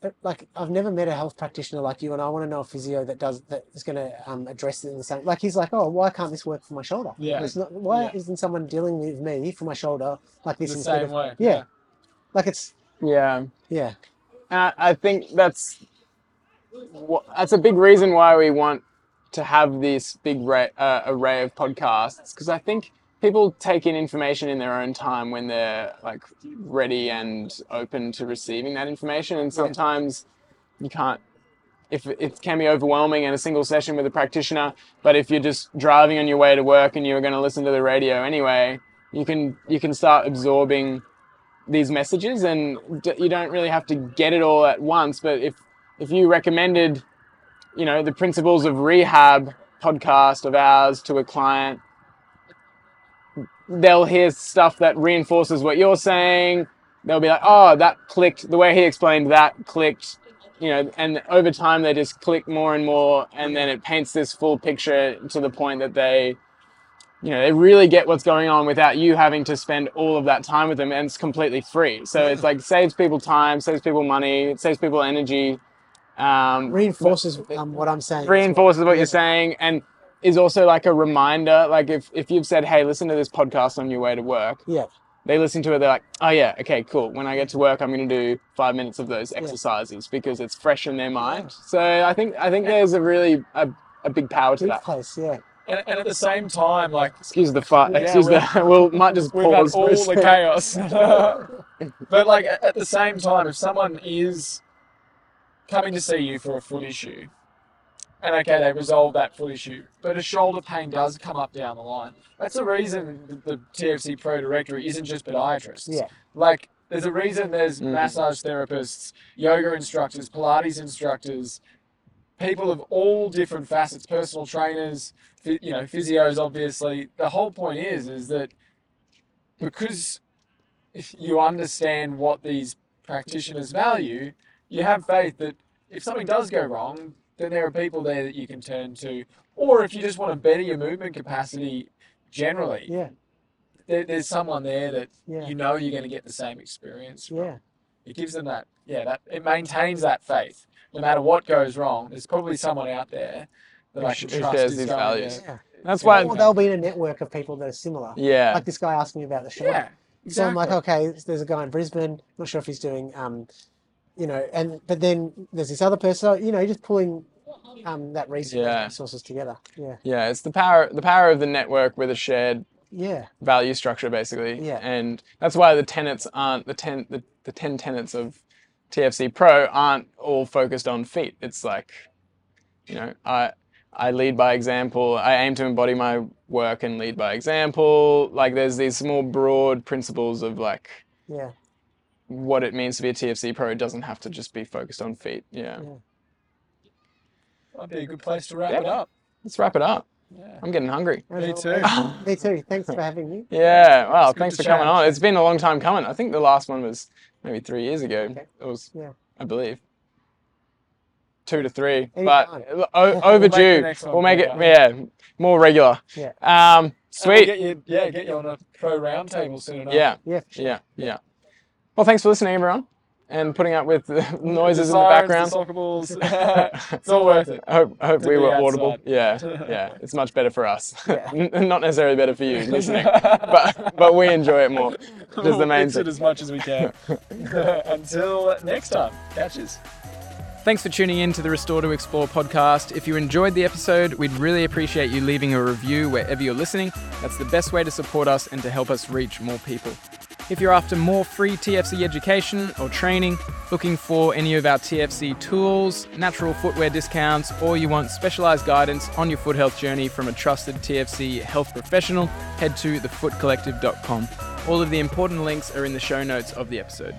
uh, like, I've never met a health practitioner like you, and I want to know a physio that does that is going to um, address it in the same. Like, he's like, "Oh, why can't this work for my shoulder? Yeah. It's not, why Yeah. isn't someone dealing with me for my shoulder like this The instead same of way. yeah, like it's Yeah. yeah, And I, I think that's that's a big reason why we want to have this big ra- uh, array of podcasts because I think people take in information in their own time when they're like ready and open to receiving that information, and sometimes you can't. If it can be overwhelming in a single session with a practitioner, but if you're just driving on your way to work and you're going to listen to the radio anyway, you can you can start absorbing these messages and d- you don't really have to get it all at once but if if you recommended you know the principles of rehab podcast of ours to a client they'll hear stuff that reinforces what you're saying they'll be like oh that clicked the way he explained that clicked you know and over time they just click more and more and then it paints this full picture to the point that they you know, they really get what's going on without you having to spend all of that time with them and it's completely free. So it's like saves people time, saves people money, it saves people energy, um, reinforces um, what I'm saying. well. reinforces what Yeah. you're saying and is also like a reminder. Like if, if you've said, Hey, listen to this podcast on your way to work, Yeah, they listen to it, they're like, Oh yeah, okay, cool. When I get to work, I'm going to do five minutes of those exercises because it's fresh in their mind. So I think, I think there's a really, a, a big power to big that. place. Yeah, And, and at the same time, like, Excuse the fart. Yeah, Excuse we're- the. We'll might just we've had pause. all the second. chaos. but like at at the same time, if someone is coming to see you for a foot issue, and okay, they resolve that foot issue, but a shoulder pain does come up down the line. That's the reason that the TFC Pro Directory isn't just podiatrists. Yeah. Like there's a reason there's Mm. massage therapists, yoga instructors, Pilates instructors, people of all different facets, personal trainers, you know, physios. Obviously, the whole point is is that because if you understand what these practitioners value, you have faith that if something does go wrong, then there are people there that you can turn to. Or if you just want to better your movement capacity generally, yeah, there, there's someone there that yeah, you know you're going to get the same experience. From. yeah. It gives them that, yeah, that it maintains that faith. No matter what goes wrong, there's probably someone out there that Who I sh- can who trust shares these values. yeah. That's Yeah. why. Or they'll be in a network of people that are similar. Yeah. Like this guy asking me about the shoulder. Yeah, So I'm like, okay, there's a guy in Brisbane. Not sure if he's doing, um, you know, and but then there's this other person. You know, you're just pulling um, that resource, Yeah. resources together. Yeah, Yeah, it's the power the power of the network with a shared yeah, value structure basically. Yeah. And that's why the tenets aren't the ten the, the ten tenets of TFC Pro aren't all focused on feet. It's like, you know, I I lead by example. I aim to embody my work and lead by example. Like there's these more broad principles of like yeah. What it means to be a TFC Pro. Doesn't have to just be focused on feet. Yeah. Yeah. Might be a good place to wrap Yeah. it up. Let's wrap it up. Yeah. I'm getting hungry. Me too. Me too. Thanks for having me. Yeah, well, good thanks to for coming on. It's been a long time coming. I think the last one was maybe three years ago. Okay. It was, Yeah. I believe, two to three. Anytime. But o- overdue. next one we'll make it, yeah, more regular. Yeah. Um, And we'll sweet. get you, yeah, get you on a pro round table soon enough. Yeah, Yeah, for yeah, yeah. Well, thanks for listening, everyone, and putting up with the noises in the background. The soccer balls. it's all worth it. I hope, I hope we be were audible. Yeah, yeah. It's much better for us. Yeah. Not necessarily better for you listening, but but we enjoy it more. Just the We'll main fix it as much as we can. Until next time, catches. Thanks for tuning in to the Restore to Explore podcast. If you enjoyed the episode, we'd really appreciate you leaving a review wherever you're listening. That's the best way to support us and to help us reach more people. If you're after more free TFC education or training, looking for any of our TFC tools, natural footwear discounts, or you want specialized guidance on your foot health journey from a trusted TFC health professional, head to thefootcollective.com. All of the important links are in the show notes of the episode.